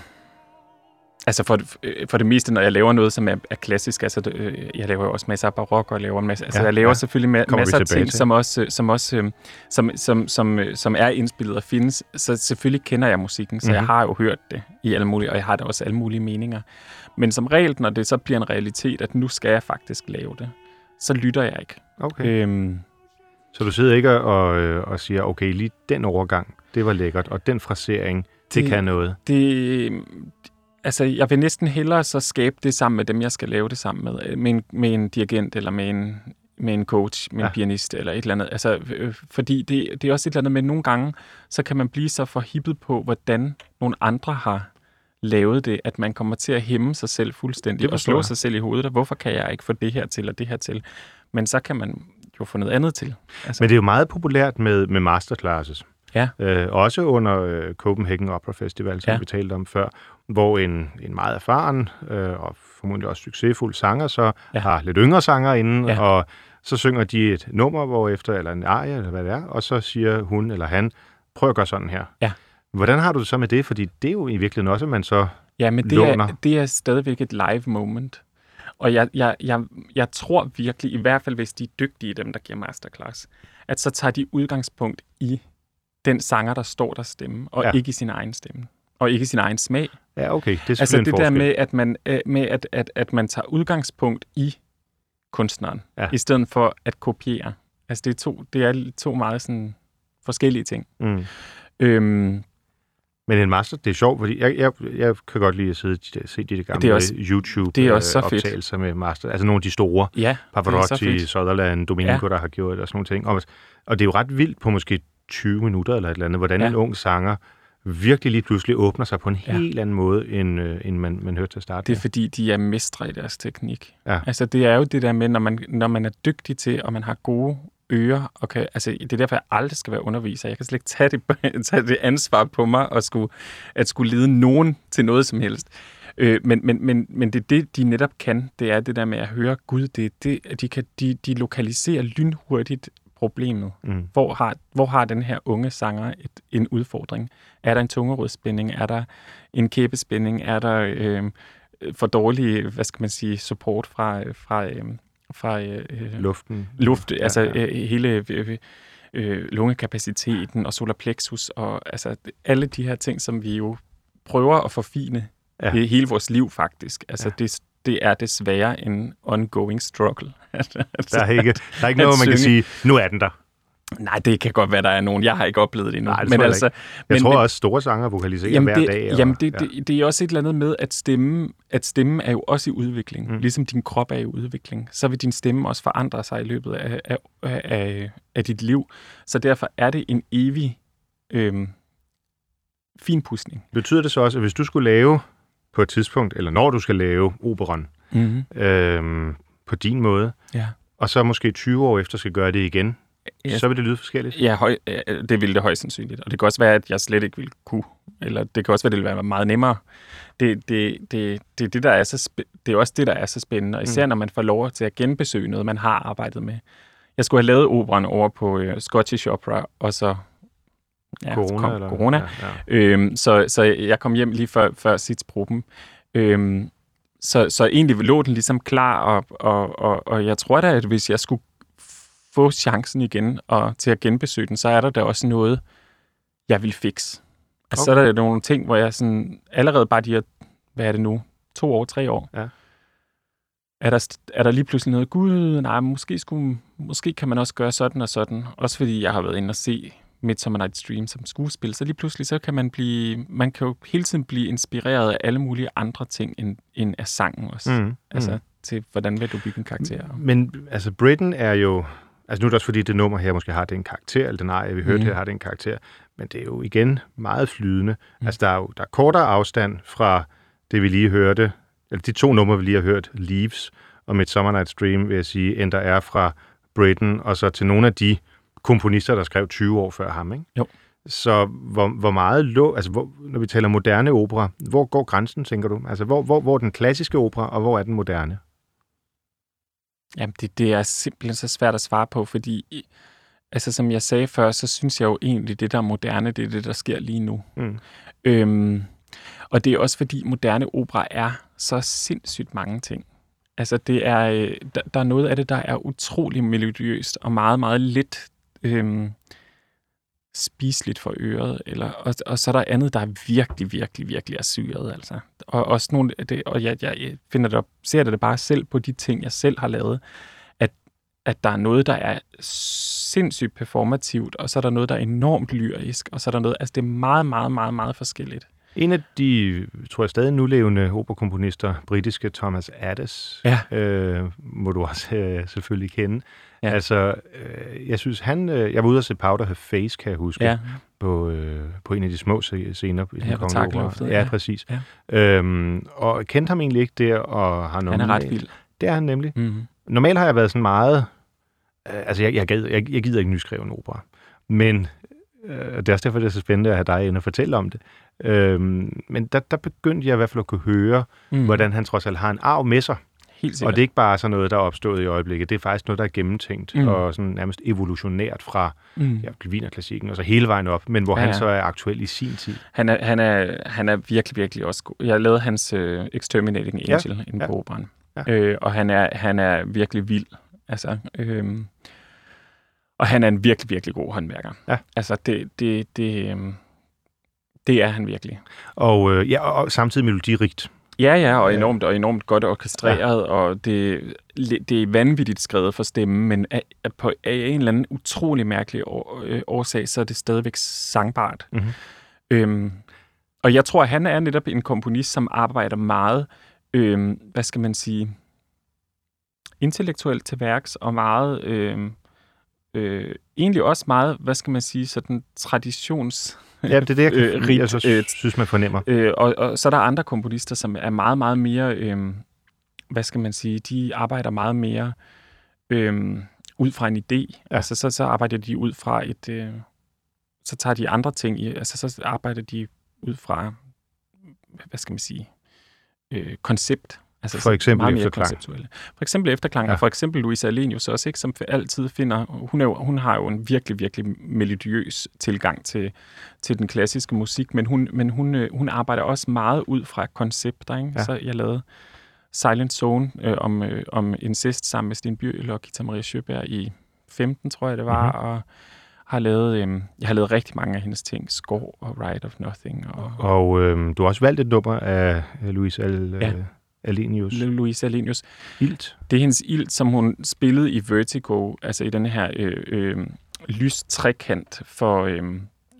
B: altså for, det- for det meste, når jeg laver noget, som er, er klassisk, altså det, øh, jeg laver også masser af barok, og jeg laver en masse, altså
A: Ja,
B: jeg laver
A: ja.
B: selvfølgelig ma- masser af ting, som også, som, også øh, som, som, som, øh, som er indspillet og findes, så selvfølgelig kender jeg musikken, så mm-hmm. jeg
A: Mhm.
B: har jo hørt det i alle mulige, og jeg har da også alle mulige meninger. Men som regel, når det så bliver en realitet, at nu skal jeg faktisk lave det, så lytter jeg ikke.
A: Okay.
B: Øhm,
A: Så du sidder ikke og, og siger, okay, lige den overgang, det var lækkert, og den frasering, det Det- kan noget.
B: det, altså, jeg vil næsten hellere så skabe det sammen med dem, jeg skal lave det sammen med. Øh, Med en, med en dirigent, eller med en, med en coach, med ja. En pianist, eller et eller andet. Altså, øh, fordi det, det er også et eller andet med, nogle gange, så kan man blive så forhippet på, hvordan nogle andre har lavet det, at man kommer til at hæmme sig selv fuldstændig, og slå
A: jeg.
B: sig selv i hovedet, og hvorfor kan jeg ikke få det her til, og det her til? Men så kan man jo få noget andet til. Altså,
A: Men det er jo meget populært med, med masterclasses.
B: Ja.
A: Øh, også under øh, Copenhagen Opera Festival, som
B: Ja.
A: vi talte om før, hvor en, en meget erfaren øh, og formodentlig også succesfuld sanger så
B: Ja.
A: har lidt yngre sanger inde,
B: Ja.
A: ja. og så synger de et nummer, hvor efter eller en arie, eller hvad det er, og så siger hun eller han, prøv at gøre sådan her.
B: Ja.
A: Hvordan har du det så med det? Fordi det er jo i virkeligheden også, at man så...
B: Ja, men det
A: låner.
B: er, det er stadigvæk et live moment. Og jeg, jeg, jeg, jeg tror virkelig, i hvert fald hvis de er dygtige, dem der giver masterclass, at så tager de udgangspunkt i den sanger, der står der stemme, og ja. Ikke i sin egen stemme. Og ikke i sin egen smag.
A: Ja, okay, det er
B: Altså det
A: en
B: der
A: forskel.
B: med, at man, øh, med at, at, at man tager udgangspunkt i kunstneren, ja. I stedet for at kopiere. Altså det er to, det er to meget sådan forskellige ting.
A: Mm.
B: Øhm,
A: Men en master, det er sjovt, fordi jeg, jeg, jeg kan godt lide at sidde og se de gamle
B: Det er også-
A: YouTube
B: det er også så fedt.
A: optagelser med master. Altså nogle af de store,
B: ja, så
A: Pavarotti,
B: fedt.
A: Sutherland, Domingo,
B: Ja.
A: der har gjort det, og sådan nogle ting. Og, og det er jo ret vildt på måske 20 minutter eller et eller andet, hvordan
B: Ja.
A: en ung sanger virkelig lige pludselig åbner sig på en
B: Ja.
A: helt anden måde, end, øh, end man, man hørte til at starte
B: Det er
A: med.
B: fordi, de er mestre i deres teknik.
A: Ja.
B: Altså, det er jo det der med, når man, når man er dygtig til, og man har gode ører, og kan, altså, det er derfor, jeg aldrig skal være underviser. Jeg kan slet ikke tage det, (laughs) tage det ansvar på mig, og skulle, at skulle lede nogen til noget som helst. Øh, men, men, men, men det det, de netop kan, det er det der med at høre Gud. Det, det, de, kan, de, de lokaliserer lynhurtigt problemet.
A: Mm.
B: Hvor har, hvor har den her unge sanger et, en udfordring? Er der en tungerådsspænding? Er der en kæbespænding? Er der øh, for dårlig, hvad skal man sige, support fra, fra, øh, fra øh,
A: Luften.
B: luft, altså
A: ja.
B: øh, hele øh, øh, lungekapaciteten og solar plexus og altså alle de her ting, som vi jo prøver at forfine
A: Ja.
B: ja. hele vores liv faktisk. Altså
A: Ja.
B: det, det er desværre en ongoing struggle. (laughs)
A: Der er ikke, der er ikke noget, man kan sige, nu er den der.
B: Nej, det kan godt være, der er nogen. Jeg har ikke oplevet det endnu.
A: Nej, det
B: men
A: jeg
B: altså,
A: Jeg
B: men,
A: tror
B: men,
A: også, store sanger vokaliserer
B: jamen,
A: hver
B: det,
A: dag.
B: jamen
A: og,
B: det, det, det er også et eller andet med, at stemme, at stemme er jo også i udvikling.
A: Mm.
B: Ligesom din krop er i udvikling, så vil din stemme også forandre sig i løbet af, af, af, af dit liv. Så derfor er det en evig øhm, finpudsning.
A: Betyder det så også, at hvis du skulle lave på et tidspunkt, eller når du skal lave operan,
B: Mm-hmm.
A: øhm, på din måde,
B: Ja.
A: og så måske 20 år efter skal gøre det igen,
B: Ja.
A: så vil det lyde forskelligt.
B: Ja, høj, det ville det højst sandsynligt. Og det kan også være, at jeg slet ikke ville kunne. Eller det kan også være, at det ville være meget nemmere. Det, det, det, det, det, der er så det er også det, der er så spændende. Og især mm. når man får lov til at genbesøge noget, man har arbejdet med. Jeg skulle have lavet operan over på uh, Scottish Opera, og så Ja,
A: corona?
B: kom
A: eller?
B: corona.
A: Ja, ja.
B: Øhm, så, så jeg kom hjem lige før, før Sitzgruppen. Øhm, så, så egentlig lå den ligesom klar, og, og, og, og jeg tror da, at hvis jeg skulle få chancen igen og til at genbesøge den, så er der da også noget, jeg vil fikse. Altså, okay. så er der nogle ting, hvor jeg sådan, allerede bare de her, hvad er det nu, to år, tre år,
A: Ja.
B: er, der, er der lige pludselig noget, gud, nej, måske, skulle, måske kan man også gøre sådan og sådan. Også fordi jeg har været inde og se Midsummer Night's Dream som skuespil, så lige pludselig så kan man blive, man kan jo hele tiden blive inspireret af alle mulige andre ting end, end af sangen også.
A: Mm,
B: Altså
A: mm.
B: til, hvordan vil du bygge en karakter?
A: Men altså, Britain er jo... Altså nu er det også fordi, det nummer her måske har den karakter, eller den ej, vi hørte
B: Mhm.
A: her har den karakter, men det er jo igen meget flydende. Mm. Altså der er jo der er kortere afstand fra det, vi lige hørte, eller de to numre, vi lige har hørt, Leaves og Midsummer Night's Dream, vil jeg sige, end der er fra Britain, og så til nogle af de komponister, der skrev 20 år før ham, ikke?
B: Jo.
A: Så hvor, hvor meget lå, altså hvor, når vi taler moderne opera, hvor går grænsen, tænker du? Altså hvor, hvor, hvor er den klassiske opera, og hvor er den moderne?
B: Jamen, det, det er simpelthen så svært at svare på, fordi, altså som jeg sagde før, så synes jeg jo egentlig, det der er moderne, det er det, der sker lige nu.
A: Mm.
B: Øhm, og det er også fordi, moderne opera er så sindssygt mange ting. Altså, det er, øh, der, der er noget af det, der er utrolig melodiøst og meget, meget lidt øhm, spiseligt for øret. Eller, og, og så er der andet, der er virkelig, virkelig, virkelig er syret. Altså. Og også nogle af det, og jeg, jeg finder det op, ser det bare selv på de ting, jeg selv har lavet, at, at der er noget, der er sindssygt performativt, og så er der noget, der er enormt lyrisk, og så er der noget, altså det er meget, meget, meget, meget forskelligt.
A: En af de, tror jeg, stadig nulevende operakomponister, britiske Thomas Addis,
B: Ja.
A: øh, må du også øh, selvfølgelig kende. Ja. Altså, øh, jeg synes, han... Øh, jeg var ude og se Powder Her Face, kan jeg huske,
B: Ja,
A: på, øh, på en af de små scener i den
B: Ja,
A: kongelige Ja,
B: ja.
A: præcis.
B: Ja.
A: Øhm, og kendte ham egentlig ikke der, og har
B: han
A: normalt...
B: er ret vild.
A: Det er han nemlig.
B: Mm-hmm.
A: Normalt har jeg været sådan meget... Øh, altså, jeg, jeg, gad, jeg, jeg gider ikke nyskrive en opera. Men øh, det er også derfor, det er så spændende at have dig inde og fortælle om det. Øhm, men der, der begyndte jeg i hvert fald at kunne høre,
B: Mm.
A: hvordan han trods alt har en arv med sig.
B: Helt sikkert.
A: Og det er ikke bare sådan noget, der er opstået i øjeblikket. Det er faktisk noget, der er gennemtænkt
B: Mm.
A: og sådan nærmest evolutionært fra
B: mm.
A: ja, Wienerklassikken og så hele vejen op, men hvor
B: Ja,
A: ja, han så er aktuel i sin tid.
B: Han er, han, er, han er virkelig, virkelig også god. Jeg lavede hans uh, Exterminating Angel ja, inde
A: ja.
B: operan.
A: Ja.
B: Øh, og han er, han er virkelig vild. Altså, øhm, og han er en virkelig, virkelig god håndværker.
A: Ja.
B: Altså, det, det, det, øhm, det er han virkelig.
A: Og, øh, ja, og, samtidig melodirigt.
B: Ja, ja, og enormt, og enormt godt orkestreret, ja. og det, det er vanvittigt skrevet for stemmen, men af, på, af en eller anden utrolig mærkelig år, øh, årsag, så er det stadigvæk sangbart.
A: Mhm.
B: Øhm, og jeg tror, at han er netop en komponist, som arbejder meget, øhm, hvad skal man sige, intellektuelt til værks, og meget, øhm, øh, egentlig også meget, hvad skal man sige, sådan traditions...
A: Ja, det er det, jeg, kan,
B: Øh, rigt,
A: jeg så
B: øh,
A: synes, man fornemmer.
B: Øh, og, og så er der andre komponister, som er meget, meget mere, øh, hvad skal man sige, de arbejder meget mere øh, ud fra en idé. Ja. Altså, så, så arbejder de ud fra et, øh, så tager de andre ting, i, altså så arbejder de ud fra, hvad skal man sige, øh, koncept. Altså
A: For eksempel
B: meget mere
A: efterklang.
B: konceptuelle. For eksempel efterklang, ja. Og for eksempel Louise Alenius også, ikke, som altid finder, hun, er jo, hun har jo en virkelig, virkelig melodiøs tilgang til, til den klassiske musik, men hun, men hun, øh, hun arbejder også meget ud fra koncepter. Ikke? Ja. Så jeg lavede Silent Zone øh, om, øh, om incest sammen med Sten Bjørl og Gita Maria Sjøberg i 15, tror jeg det var, mm-hmm. og har lavet, øh, jeg har lavet rigtig mange af hendes ting, Score og Ride of Nothing og,
A: Og øh, du har også valgt et nummer af øh, Louise Al,
B: Ja.
A: ja. Alenius.
B: Louise Alenius.
A: Ilt.
B: Det er hendes ild, som hun spillede i Vertigo, altså i den her øh, øh, lys trekant for, øh,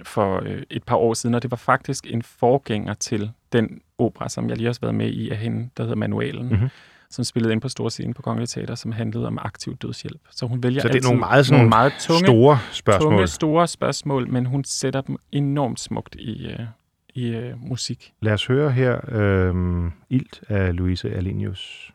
B: for øh, et par år siden, og det var faktisk en forgænger til den opera, som jeg lige også har været med i af hende, der hedder Manualen, mm-hmm.
A: Mhm.
B: som spillede ind på Store Scene på Kongelige Teater, som handlede om aktiv dødshjælp. Så hun vælger
A: Så det er nogle meget, sådan,
B: nogle meget tunge,
A: store spørgsmål.
B: tunge, store spørgsmål, men hun sætter dem enormt smukt i, øh, i øh, musik.
A: Lad os høre her øh, Ilt af Louise Alenius.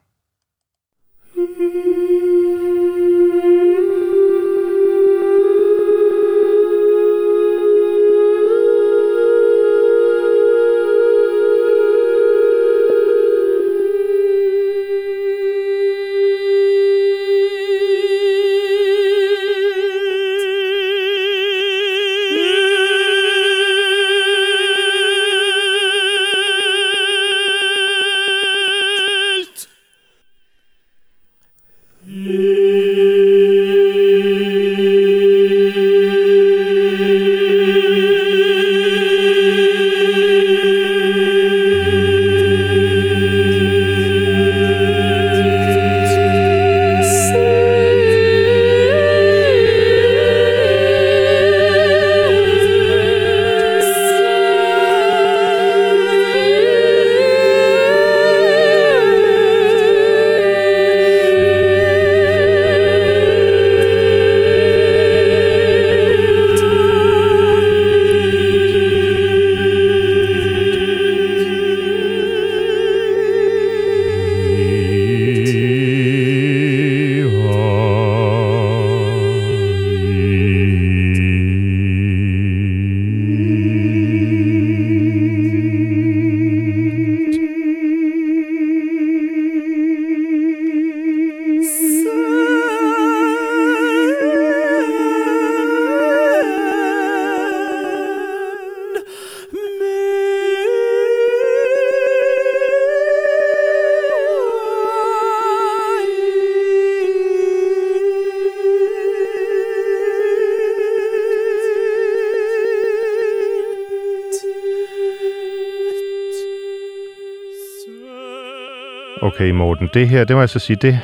A: Okay, Morten, det her, det må jeg så sige, det,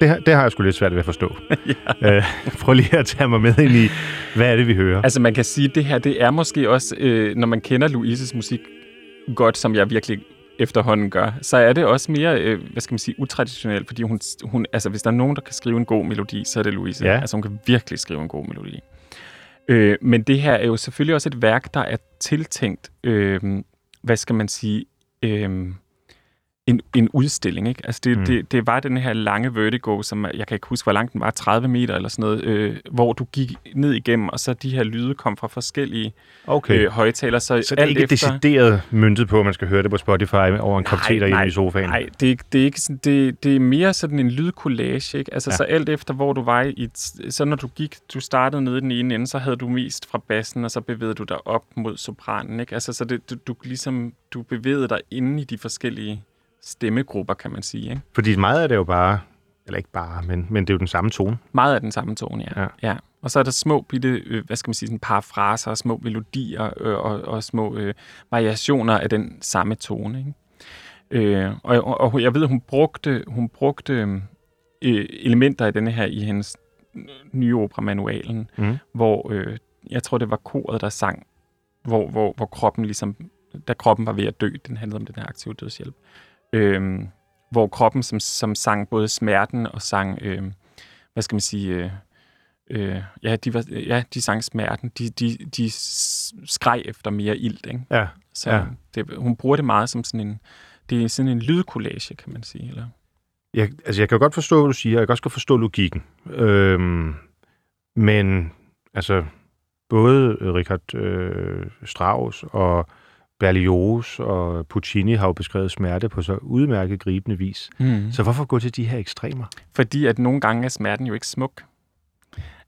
A: det, har- det har jeg sgu lidt svært ved at forstå. (laughs) ja. øh, prøv lige at tage mig med ind i, hvad er det, vi hører?
B: Altså man kan sige, at det her, det er måske også, øh, når man kender Louises musik godt, som jeg virkelig efterhånden gør, så er det også mere, øh, hvad skal man sige, utraditionelt, fordi hun, hun, altså hvis der er nogen, der kan skrive en god melodi, så er det Louise.
A: Ja.
B: Altså hun kan virkelig skrive en god melodi. Øh, men det her er jo selvfølgelig også et værk, der er tiltænkt, øh, hvad skal man sige, øh, en, en udstilling. Ikke? Altså det,
A: Mm.
B: det, det var den her lange vertigo, som jeg kan ikke huske, hvor lang den var, 30 meter eller sådan noget, øh, hvor du gik ned igennem, og så de her lyde kom fra forskellige
A: Okay.
B: øh, højtaler. Så,
A: så det er ikke efter... decideret myntet på, at man skal høre det på Spotify over en kop te derhjemme i sofaen?
B: Nej, det er, det er ikke sådan, det, det er mere sådan en lydkollage, ikke? Altså,
A: Ja.
B: så alt efter, hvor du var i, så når du gik, du startede nede i den ene ende, så havde du mest fra bassen, og så bevægede du dig op mod sopranen, ikke? Altså, så det, du, du, ligesom, du bevægede dig inde i de forskellige stemmegrupper, kan man sige, ikke?
A: Fordi meget af det er jo bare, eller ikke bare, men, men det er jo den samme tone.
B: Meget af den samme tone, ja.
A: Ja.
B: ja. Og så er der små bitte, øh, hvad skal man sige, sådan parafraser små melodier øh, og, og små øh, variationer af den samme tone. Ikke? Øh, og, og, og jeg ved, hun brugte, hun brugte øh, elementer af denne her i hendes nye opera Manualen,
A: Mm.
B: hvor øh, jeg tror, det var koret, der sang, hvor, hvor, hvor kroppen ligesom, da kroppen var ved at dø, den handlede om den her aktive dødshjælp, øh, hvor kroppen som, som sang både smerten og sang, øh, hvad skal man sige, øh, øh, ja, de var, ja, de sang smerten, de, de, de skreg efter mere ilt, ikke?
A: Ja.
B: Så
A: Ja.
B: det, hun bruger det meget som sådan en, det er sådan en lydkollage, kan man sige, eller?
A: Jeg, altså, jeg kan godt forstå, hvad du siger, jeg kan også godt forstå logikken. Øhm, men altså, både Richard øh, Strauss og Berlioz og Puccini har jo beskrevet smerte på så udmærket gribende vis.
B: Mm.
A: Så hvorfor gå til de her ekstremer?
B: Fordi at nogle gange er smerten jo ikke smuk.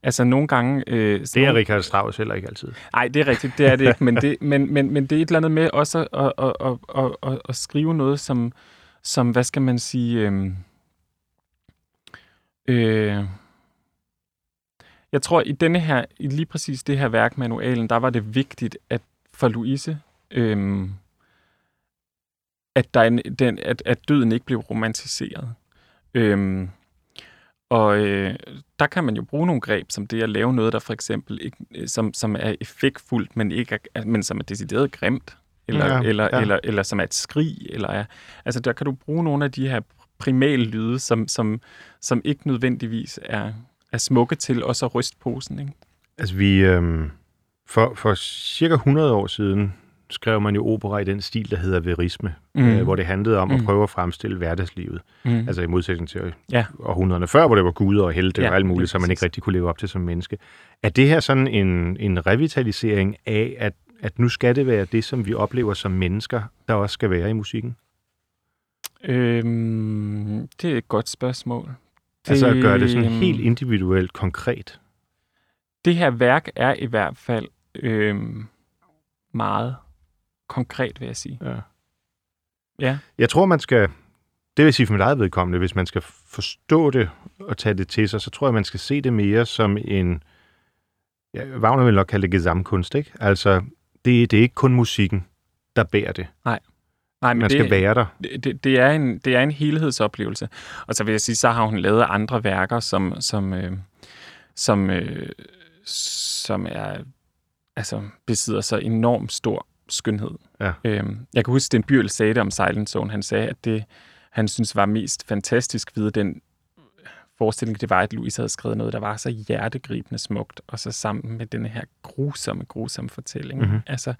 B: Altså nogle gange... Øh,
A: Det er Richard Strauss heller ikke altid.
B: Nej, det er rigtigt, det er det ikke, men det, (laughs) men, men, men det er et eller andet med også at, at, at, at, at, at skrive noget, som, som, hvad skal man sige... Øh, øh, jeg tror, i denne her, i lige præcis det her værk, manualen, der var det vigtigt, at for Louise, øh, at, der er en, den, at, at døden ikke blev romantiseret. Øh, og øh, der kan man jo bruge nogle greb, som det at lave noget, der for eksempel ikke, øh, som, som er effektfuldt, men, ikke er, men som er decideret grimt, eller,
A: Ja,
B: eller,
A: ja.
B: eller, eller som er et skrig. Eller er, altså der kan du bruge nogle af de her primale lyde, som, som, som ikke nødvendigvis er, er smukke til også at ryste posen. Ikke?
A: Altså, vi... Øhm, for, for cirka 100 år siden skrev man jo opera i den stil, der hedder verisme, mm. øh, hvor det handlede om mm. at prøve at fremstille hverdagslivet.
B: Mm.
A: Altså i modsætning til
B: Ja.
A: århundrederne før, hvor det var guder og helte
B: Ja,
A: og alt muligt, som man ikke rigtig kunne leve op til som menneske. Er det her sådan en, en revitalisering af, at, at nu skal det være det, som vi oplever som mennesker, der også skal være i musikken?
B: Øhm, det er et godt spørgsmål.
A: Det, altså at gøre det sådan
B: øhm,
A: helt individuelt konkret.
B: Det her værk er i hvert fald øhm, meget konkret, vil jeg sige.
A: Ja.
B: Ja.
A: Jeg tror, man skal, det vil sige for mit eget vedkommende, hvis man skal forstå det og tage det til sig, så tror jeg, man skal se det mere som en, ja, Wagner vil nok kalde det gesamtkunst, ikke? Altså, det, det er ikke kun musikken, der bærer det.
B: Nej, men
A: Man
B: det,
A: skal være der.
B: det, det, det, er en, det er en helhedsoplevelse. Og så vil jeg sige, så har hun lavet andre værker, som, som, øh, som, øh, som er, altså, besidder så enormt stor skønhed.
A: Ja.
B: Øhm, jeg kan huske, Sten Byrl sagde det om Silent Zone. Han sagde, at det, han synes var mest fantastisk ved den forestilling, det var, at Louise havde skrevet noget, der var så hjertegribende smukt, og så sammen med denne her grusomme, grusomme fortælling.
A: Mhm.
B: Mm-hmm. Altså,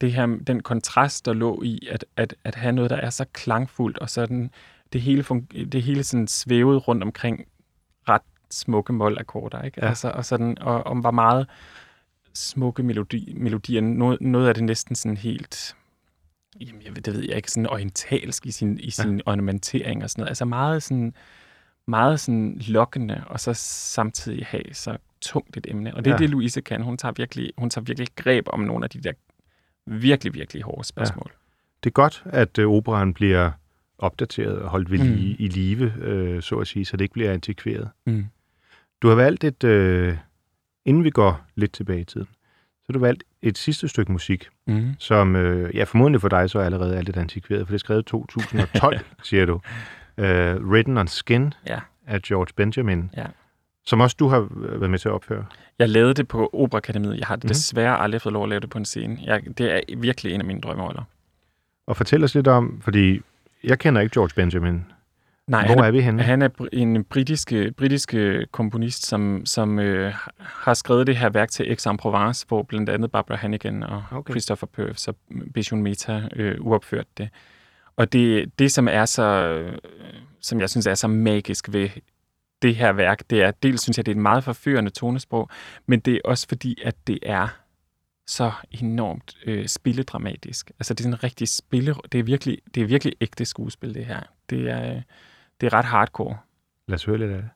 B: det her, den kontrast, der lå i at, at, at have noget, der er så klangfuldt, og sådan det hele, fun- det hele sådan svævet rundt omkring ret smukke målakkorder, ikke?
A: Ja.
B: Altså, og, sådan, og, og var meget smukke melodi, melodier. Noget, noget af det næsten sådan helt, jamen, jeg ved, det ved jeg ikke, sådan orientalsk i sin, i sin ja. ornamentering og sådan noget. Altså meget sådan, meget sådan lokkende, og så samtidig have så tungt et emne. Og det er
A: Ja.
B: det, Louise kan. Hun tager, virkelig, hun tager virkelig greb om nogle af de der virkelig, virkelig hårde spørgsmål.
A: Det er godt, at øh, operan bliver opdateret og holdt ved
B: Mm.
A: lige, i live, øh, så at sige, så det ikke bliver antikveret.
B: Mm.
A: Du har valgt et, øh, inden vi går lidt tilbage i tiden, så har du valgt et sidste stykke musik,
B: Mm.
A: som øh, ja, formodentlig for dig så allerede er lidt antikveret, for det er skrevet i 2012, (laughs) siger du. Uh, Written on Skin
B: Ja.
A: af George Benjamin,
B: Ja.
A: som også du har været med til at opføre.
B: Jeg lavede det på Operakademiet. Jeg har mm. desværre aldrig fået lov at lave det på en scene. Jeg, det er virkelig en af mine drømmeroller.
A: Og fortæl os lidt om, fordi jeg kender ikke George Benjamin.
B: Nej,
A: Hvor
B: han
A: er vi henne?
B: Han er en britisk, britisk komponist, som, som øh, har skrevet det her værk til Aix-en-Provence, hvor blandt andet Barbara Hannigan og
A: Okay.
B: Christopher Purves og Bijon Meta øh, uopførte det. Og det, det som er så, øh, som jeg synes er så magisk ved det her værk, det er, dels synes jeg, det er et meget forførende tonesprog, men det er også fordi, at det er så enormt øh, spilledramatisk. Altså det er sådan en rigtig spille, det er virkelig, det er virkelig ægte skuespil, det her. Det er, øh, det er ret hardcore.
A: Lad os høre lidt af det.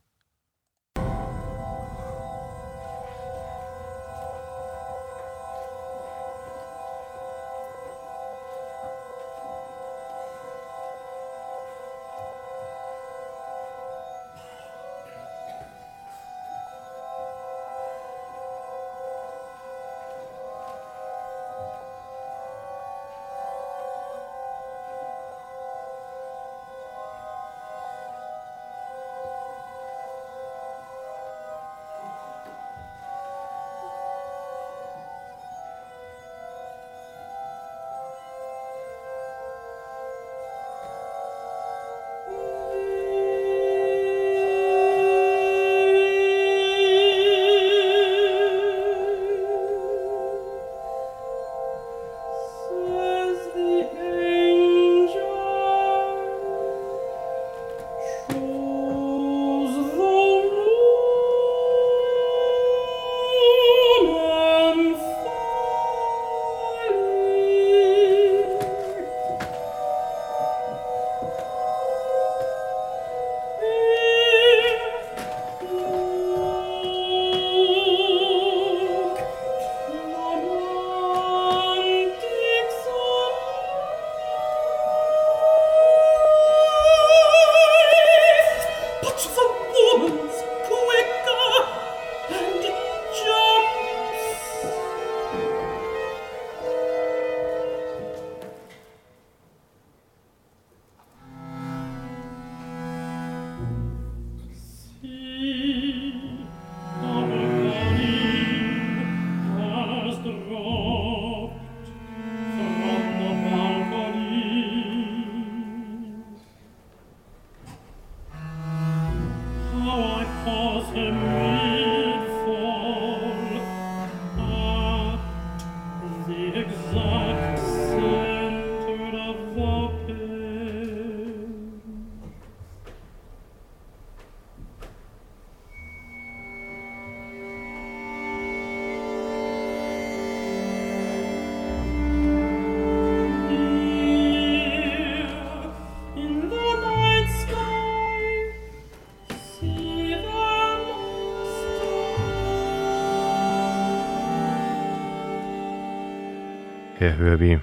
A: Her hører vi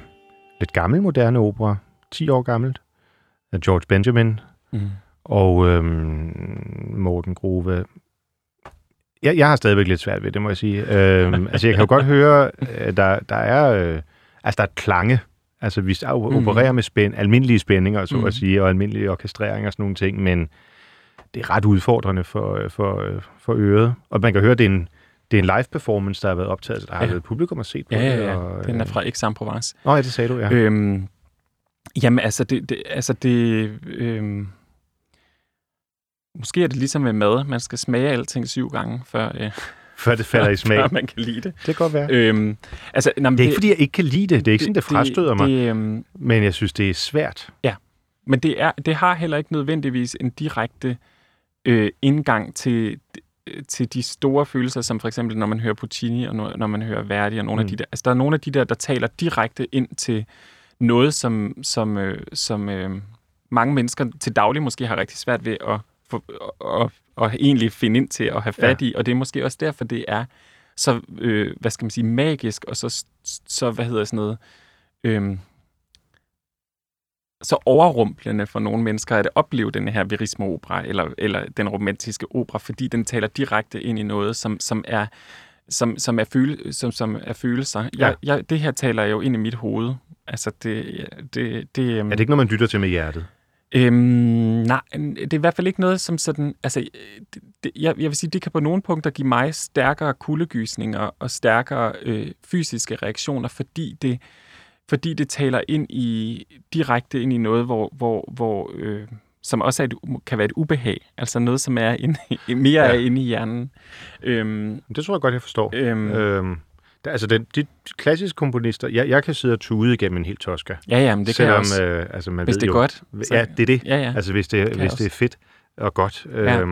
A: lidt gammel moderne opera, 10 år gammelt, af George Benjamin
B: Mm.
A: og øhm, Morten Grove. Jeg, jeg har stadigvæk lidt svært ved det, må jeg sige. Øhm, (laughs) altså, jeg kan jo godt høre, at der, der er, øh, altså, der er klange. Altså, vi mm. opererer med spænd, almindelige spændinger, så mm. At sige, og almindelige orkestreringer og sådan nogle ting, men det er ret udfordrende for, øh, for, øh, for øret. Og man kan høre, det er en, det er en live performance, der har været optaget, der har
B: Ja.
A: været publikum at se på
B: Ja, ja,
A: det.
B: ja.
A: Og,
B: Den er
A: øh,
B: fra Aix-en-Provence.
A: Nå ja, det sagde du, ja.
B: Ja. Øhm, jamen, altså, det, det, altså det, øhm, måske er det ligesom med mad. Man skal smage alting syv gange, før, øh, (laughs)
A: Før det falder i smag.
B: før man kan lide det.
A: Det kan godt være.
B: Øhm, altså, nej,
A: Det er ikke, fordi jeg ikke kan lide det. Det er ikke sådan, det frastøder mig.
B: Det, øhm,
A: Men jeg synes, det er svært.
B: men det, er, det har heller ikke nødvendigvis en direkte øh, indgang til, til de store følelser, som for eksempel, når man hører Puccini, og når, man hører Verdi, og nogle
A: Mm.
B: af de der. Altså, der er nogle af de der, der taler direkte ind til noget, som, som, øh, som øh, mange mennesker til daglig måske har rigtig svært ved at, få, at, at, at egentlig finde ind til at have fat i, og det er måske også derfor, det er så, øh, hvad skal man sige, magisk, og så, så hvad hedder sådan noget, øh, så overrumplende for nogle mennesker at opleve den her verismo-opera, eller, eller den romantiske opera, fordi den taler direkte ind i noget, som, som er som, som, er, føle, som, som er følelser. Jeg, jeg, det her taler jo ind i mit hoved. Altså, det, det, det, øhm,
A: Er det ikke noget, man lytter til med hjertet?
B: Øhm, nej, det er i hvert fald ikke noget som sådan... Altså, det, det, jeg, jeg vil sige, det kan på nogle punkter give mig stærkere kuldegysninger og stærkere øh, fysiske reaktioner, fordi det, fordi det taler ind i direkte ind i noget, hvor, hvor, hvor øh, som også er et, kan være et ubehag. Altså noget, som er inde, mere
A: Ja.
B: er inde i hjernen. Øhm,
A: Det tror jeg godt, jeg forstår.
B: øhm,
A: Øhm, der, altså, den, de klassiske komponister, jeg, jeg kan sidde og tude igennem en hel Tosca.
B: ja, ja, men det kan jeg også.
A: Øh, altså, man
B: Hvis
A: ved
B: det er
A: jo,
B: godt.
A: Ja, det er det.
B: Ja, ja.
A: Altså, hvis det,
B: jeg
A: hvis det er fedt og godt.
B: Ja.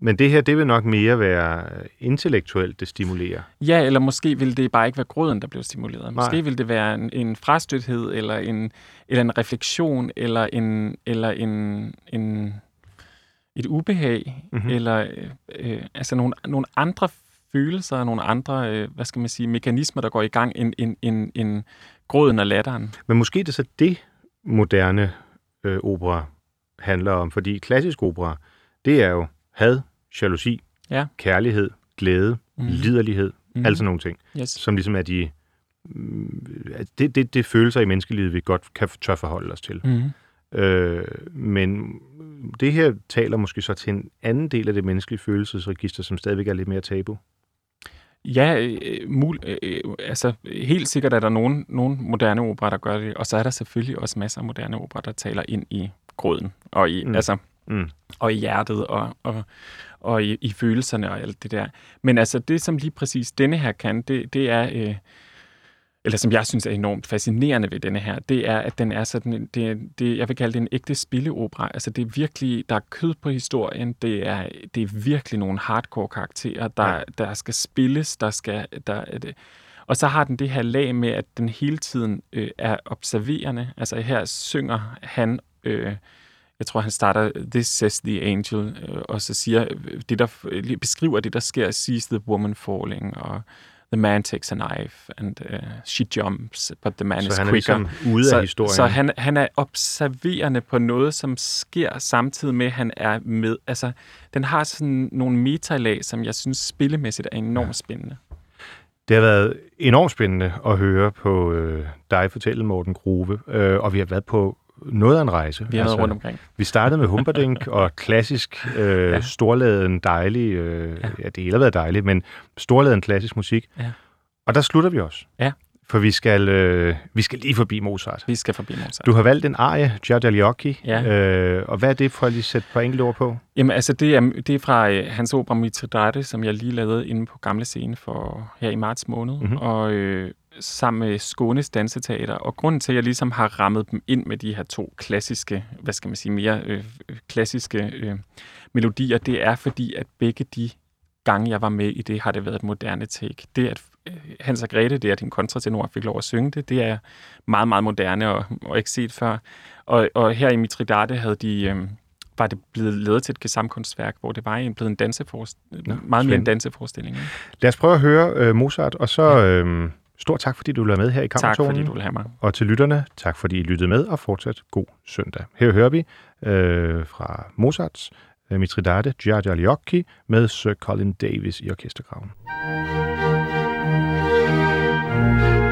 A: Men det her, det vil nok mere være intellektuelt, det stimulerer.
B: Ja, eller måske ville det bare ikke være grøden, der blev stimuleret.
A: Nej.
B: Måske ville det være en, en frastøthed, eller en, eller en refleksion, eller en, eller en, en et ubehag,
A: Mhm.
B: mm-hmm. eller øh, øh, altså nogle, nogle andre følelser, nogle andre, øh, hvad skal man sige, mekanismer, der går i gang, end, end, end, end gråden og latteren.
A: Men måske det er så det, moderne øh, opera handler om. Fordi klassisk opera, det er jo had, jalousi,
B: Ja.
A: kærlighed, glæde, mm. Liderlighed, mm.
B: Mhm.
A: altså nogle ting,
B: Yes.
A: som ligesom er de... mm, Det, det, det følelser i menneskelivet, vi godt kan tør forholde os til.
B: Mm-hmm.
A: Øh, men det her taler måske så til en anden del af det menneskelige følelsesregister, som stadigvæk er lidt mere tabu.
B: Ja, øh, mul, øh, øh, altså helt sikkert er der nogen, nogen moderne opera, der gør det, og så er der selvfølgelig også masser af moderne opera, der taler ind i gråden, og i,
A: Mm.
B: mm. altså,
A: Mm.
B: og i hjertet, og, og, og i, i følelserne og alt det der. Men altså det, som lige præcis denne her kan, det, det er, øh, eller som jeg synes er enormt fascinerende ved denne her, det er, at den er sådan, det, det, jeg vil kalde det en ægte spilleopera. Altså det er virkelig, der er kød på historien, det er, det er virkelig nogle hardcore karakterer, der,
A: Ja.
B: der skal spilles, der skal, der er det. Og så har den det her lag med, at den hele tiden øh, er observerende. Altså her synger han, øh, jeg tror han starter, This says the angel, øh, og så siger, øh, det der, øh, beskriver det, der sker, sees the woman falling, og the man takes a knife, and uh, she jumps, but the man is
A: Så han er
B: quicker.
A: ligesom ude
B: så,
A: af historien.
B: Så han, han er observerende på noget, som sker samtidig med, at han er med. Altså, den har sådan nogle metalag, som jeg synes spillemæssigt er enormt ja. spændende.
A: Det har været enormt spændende at høre på øh, dig fortælle, Morten Grove, øh, og vi har været på noget af en rejse.
B: Vi har altså, rundt omkring.
A: Vi startede med Humperdinck (laughs) og klassisk, øh, ja. Storladen, dejlig, øh, ja.
B: Ja.
A: det hele har været dejligt, men storladen klassisk musik.
B: Ja.
A: Og der slutter vi også.
B: Ja.
A: For vi skal, øh, vi skal lige forbi Mozart.
B: Vi skal forbi Mozart.
A: Du har valgt en arie, Gia dagli Occhi,
B: Ja.
A: øh, og hvad er det, for at lige sætte på enkelte ord på?
B: Jamen, altså, det er, det er fra øh, hans opera Mitridate, som jeg lige lavede inde på Gamle Scene for her i marts måned,
A: Mhm.
B: mm-hmm. og øh, sammen med Skånes Danseteater. Og grunden til, at jeg ligesom har rammet dem ind med de her to klassiske, hvad skal man sige, mere øh, klassiske øh, melodier, det er fordi, at begge de gange, jeg var med i det, har det været et moderne take. Det, at øh, Hans og Grete, det at din kontratenor fik lov at synge det, det er meget, meget moderne og, og ikke set før. Og, og her i Mitridate havde de... Øh, var det blevet lavet til et gesamtkunstværk, hvor det var en, blevet en danseforestilling, meget mere en danseforestilling. Ikke?
A: Lad os prøve at høre øh, Mozart, og så øh, stort tak, fordi du være med her i
B: Tak,
A: Kammertonen.
B: fordi du vil have mig.
A: Og til lytterne, tak fordi I lyttede med, og fortsat god søndag. Her hører vi øh, fra Mozarts øh, Mitridate, Gia dagli Occhi, med Sir Colin Davis i orkestergraven.
C: Thank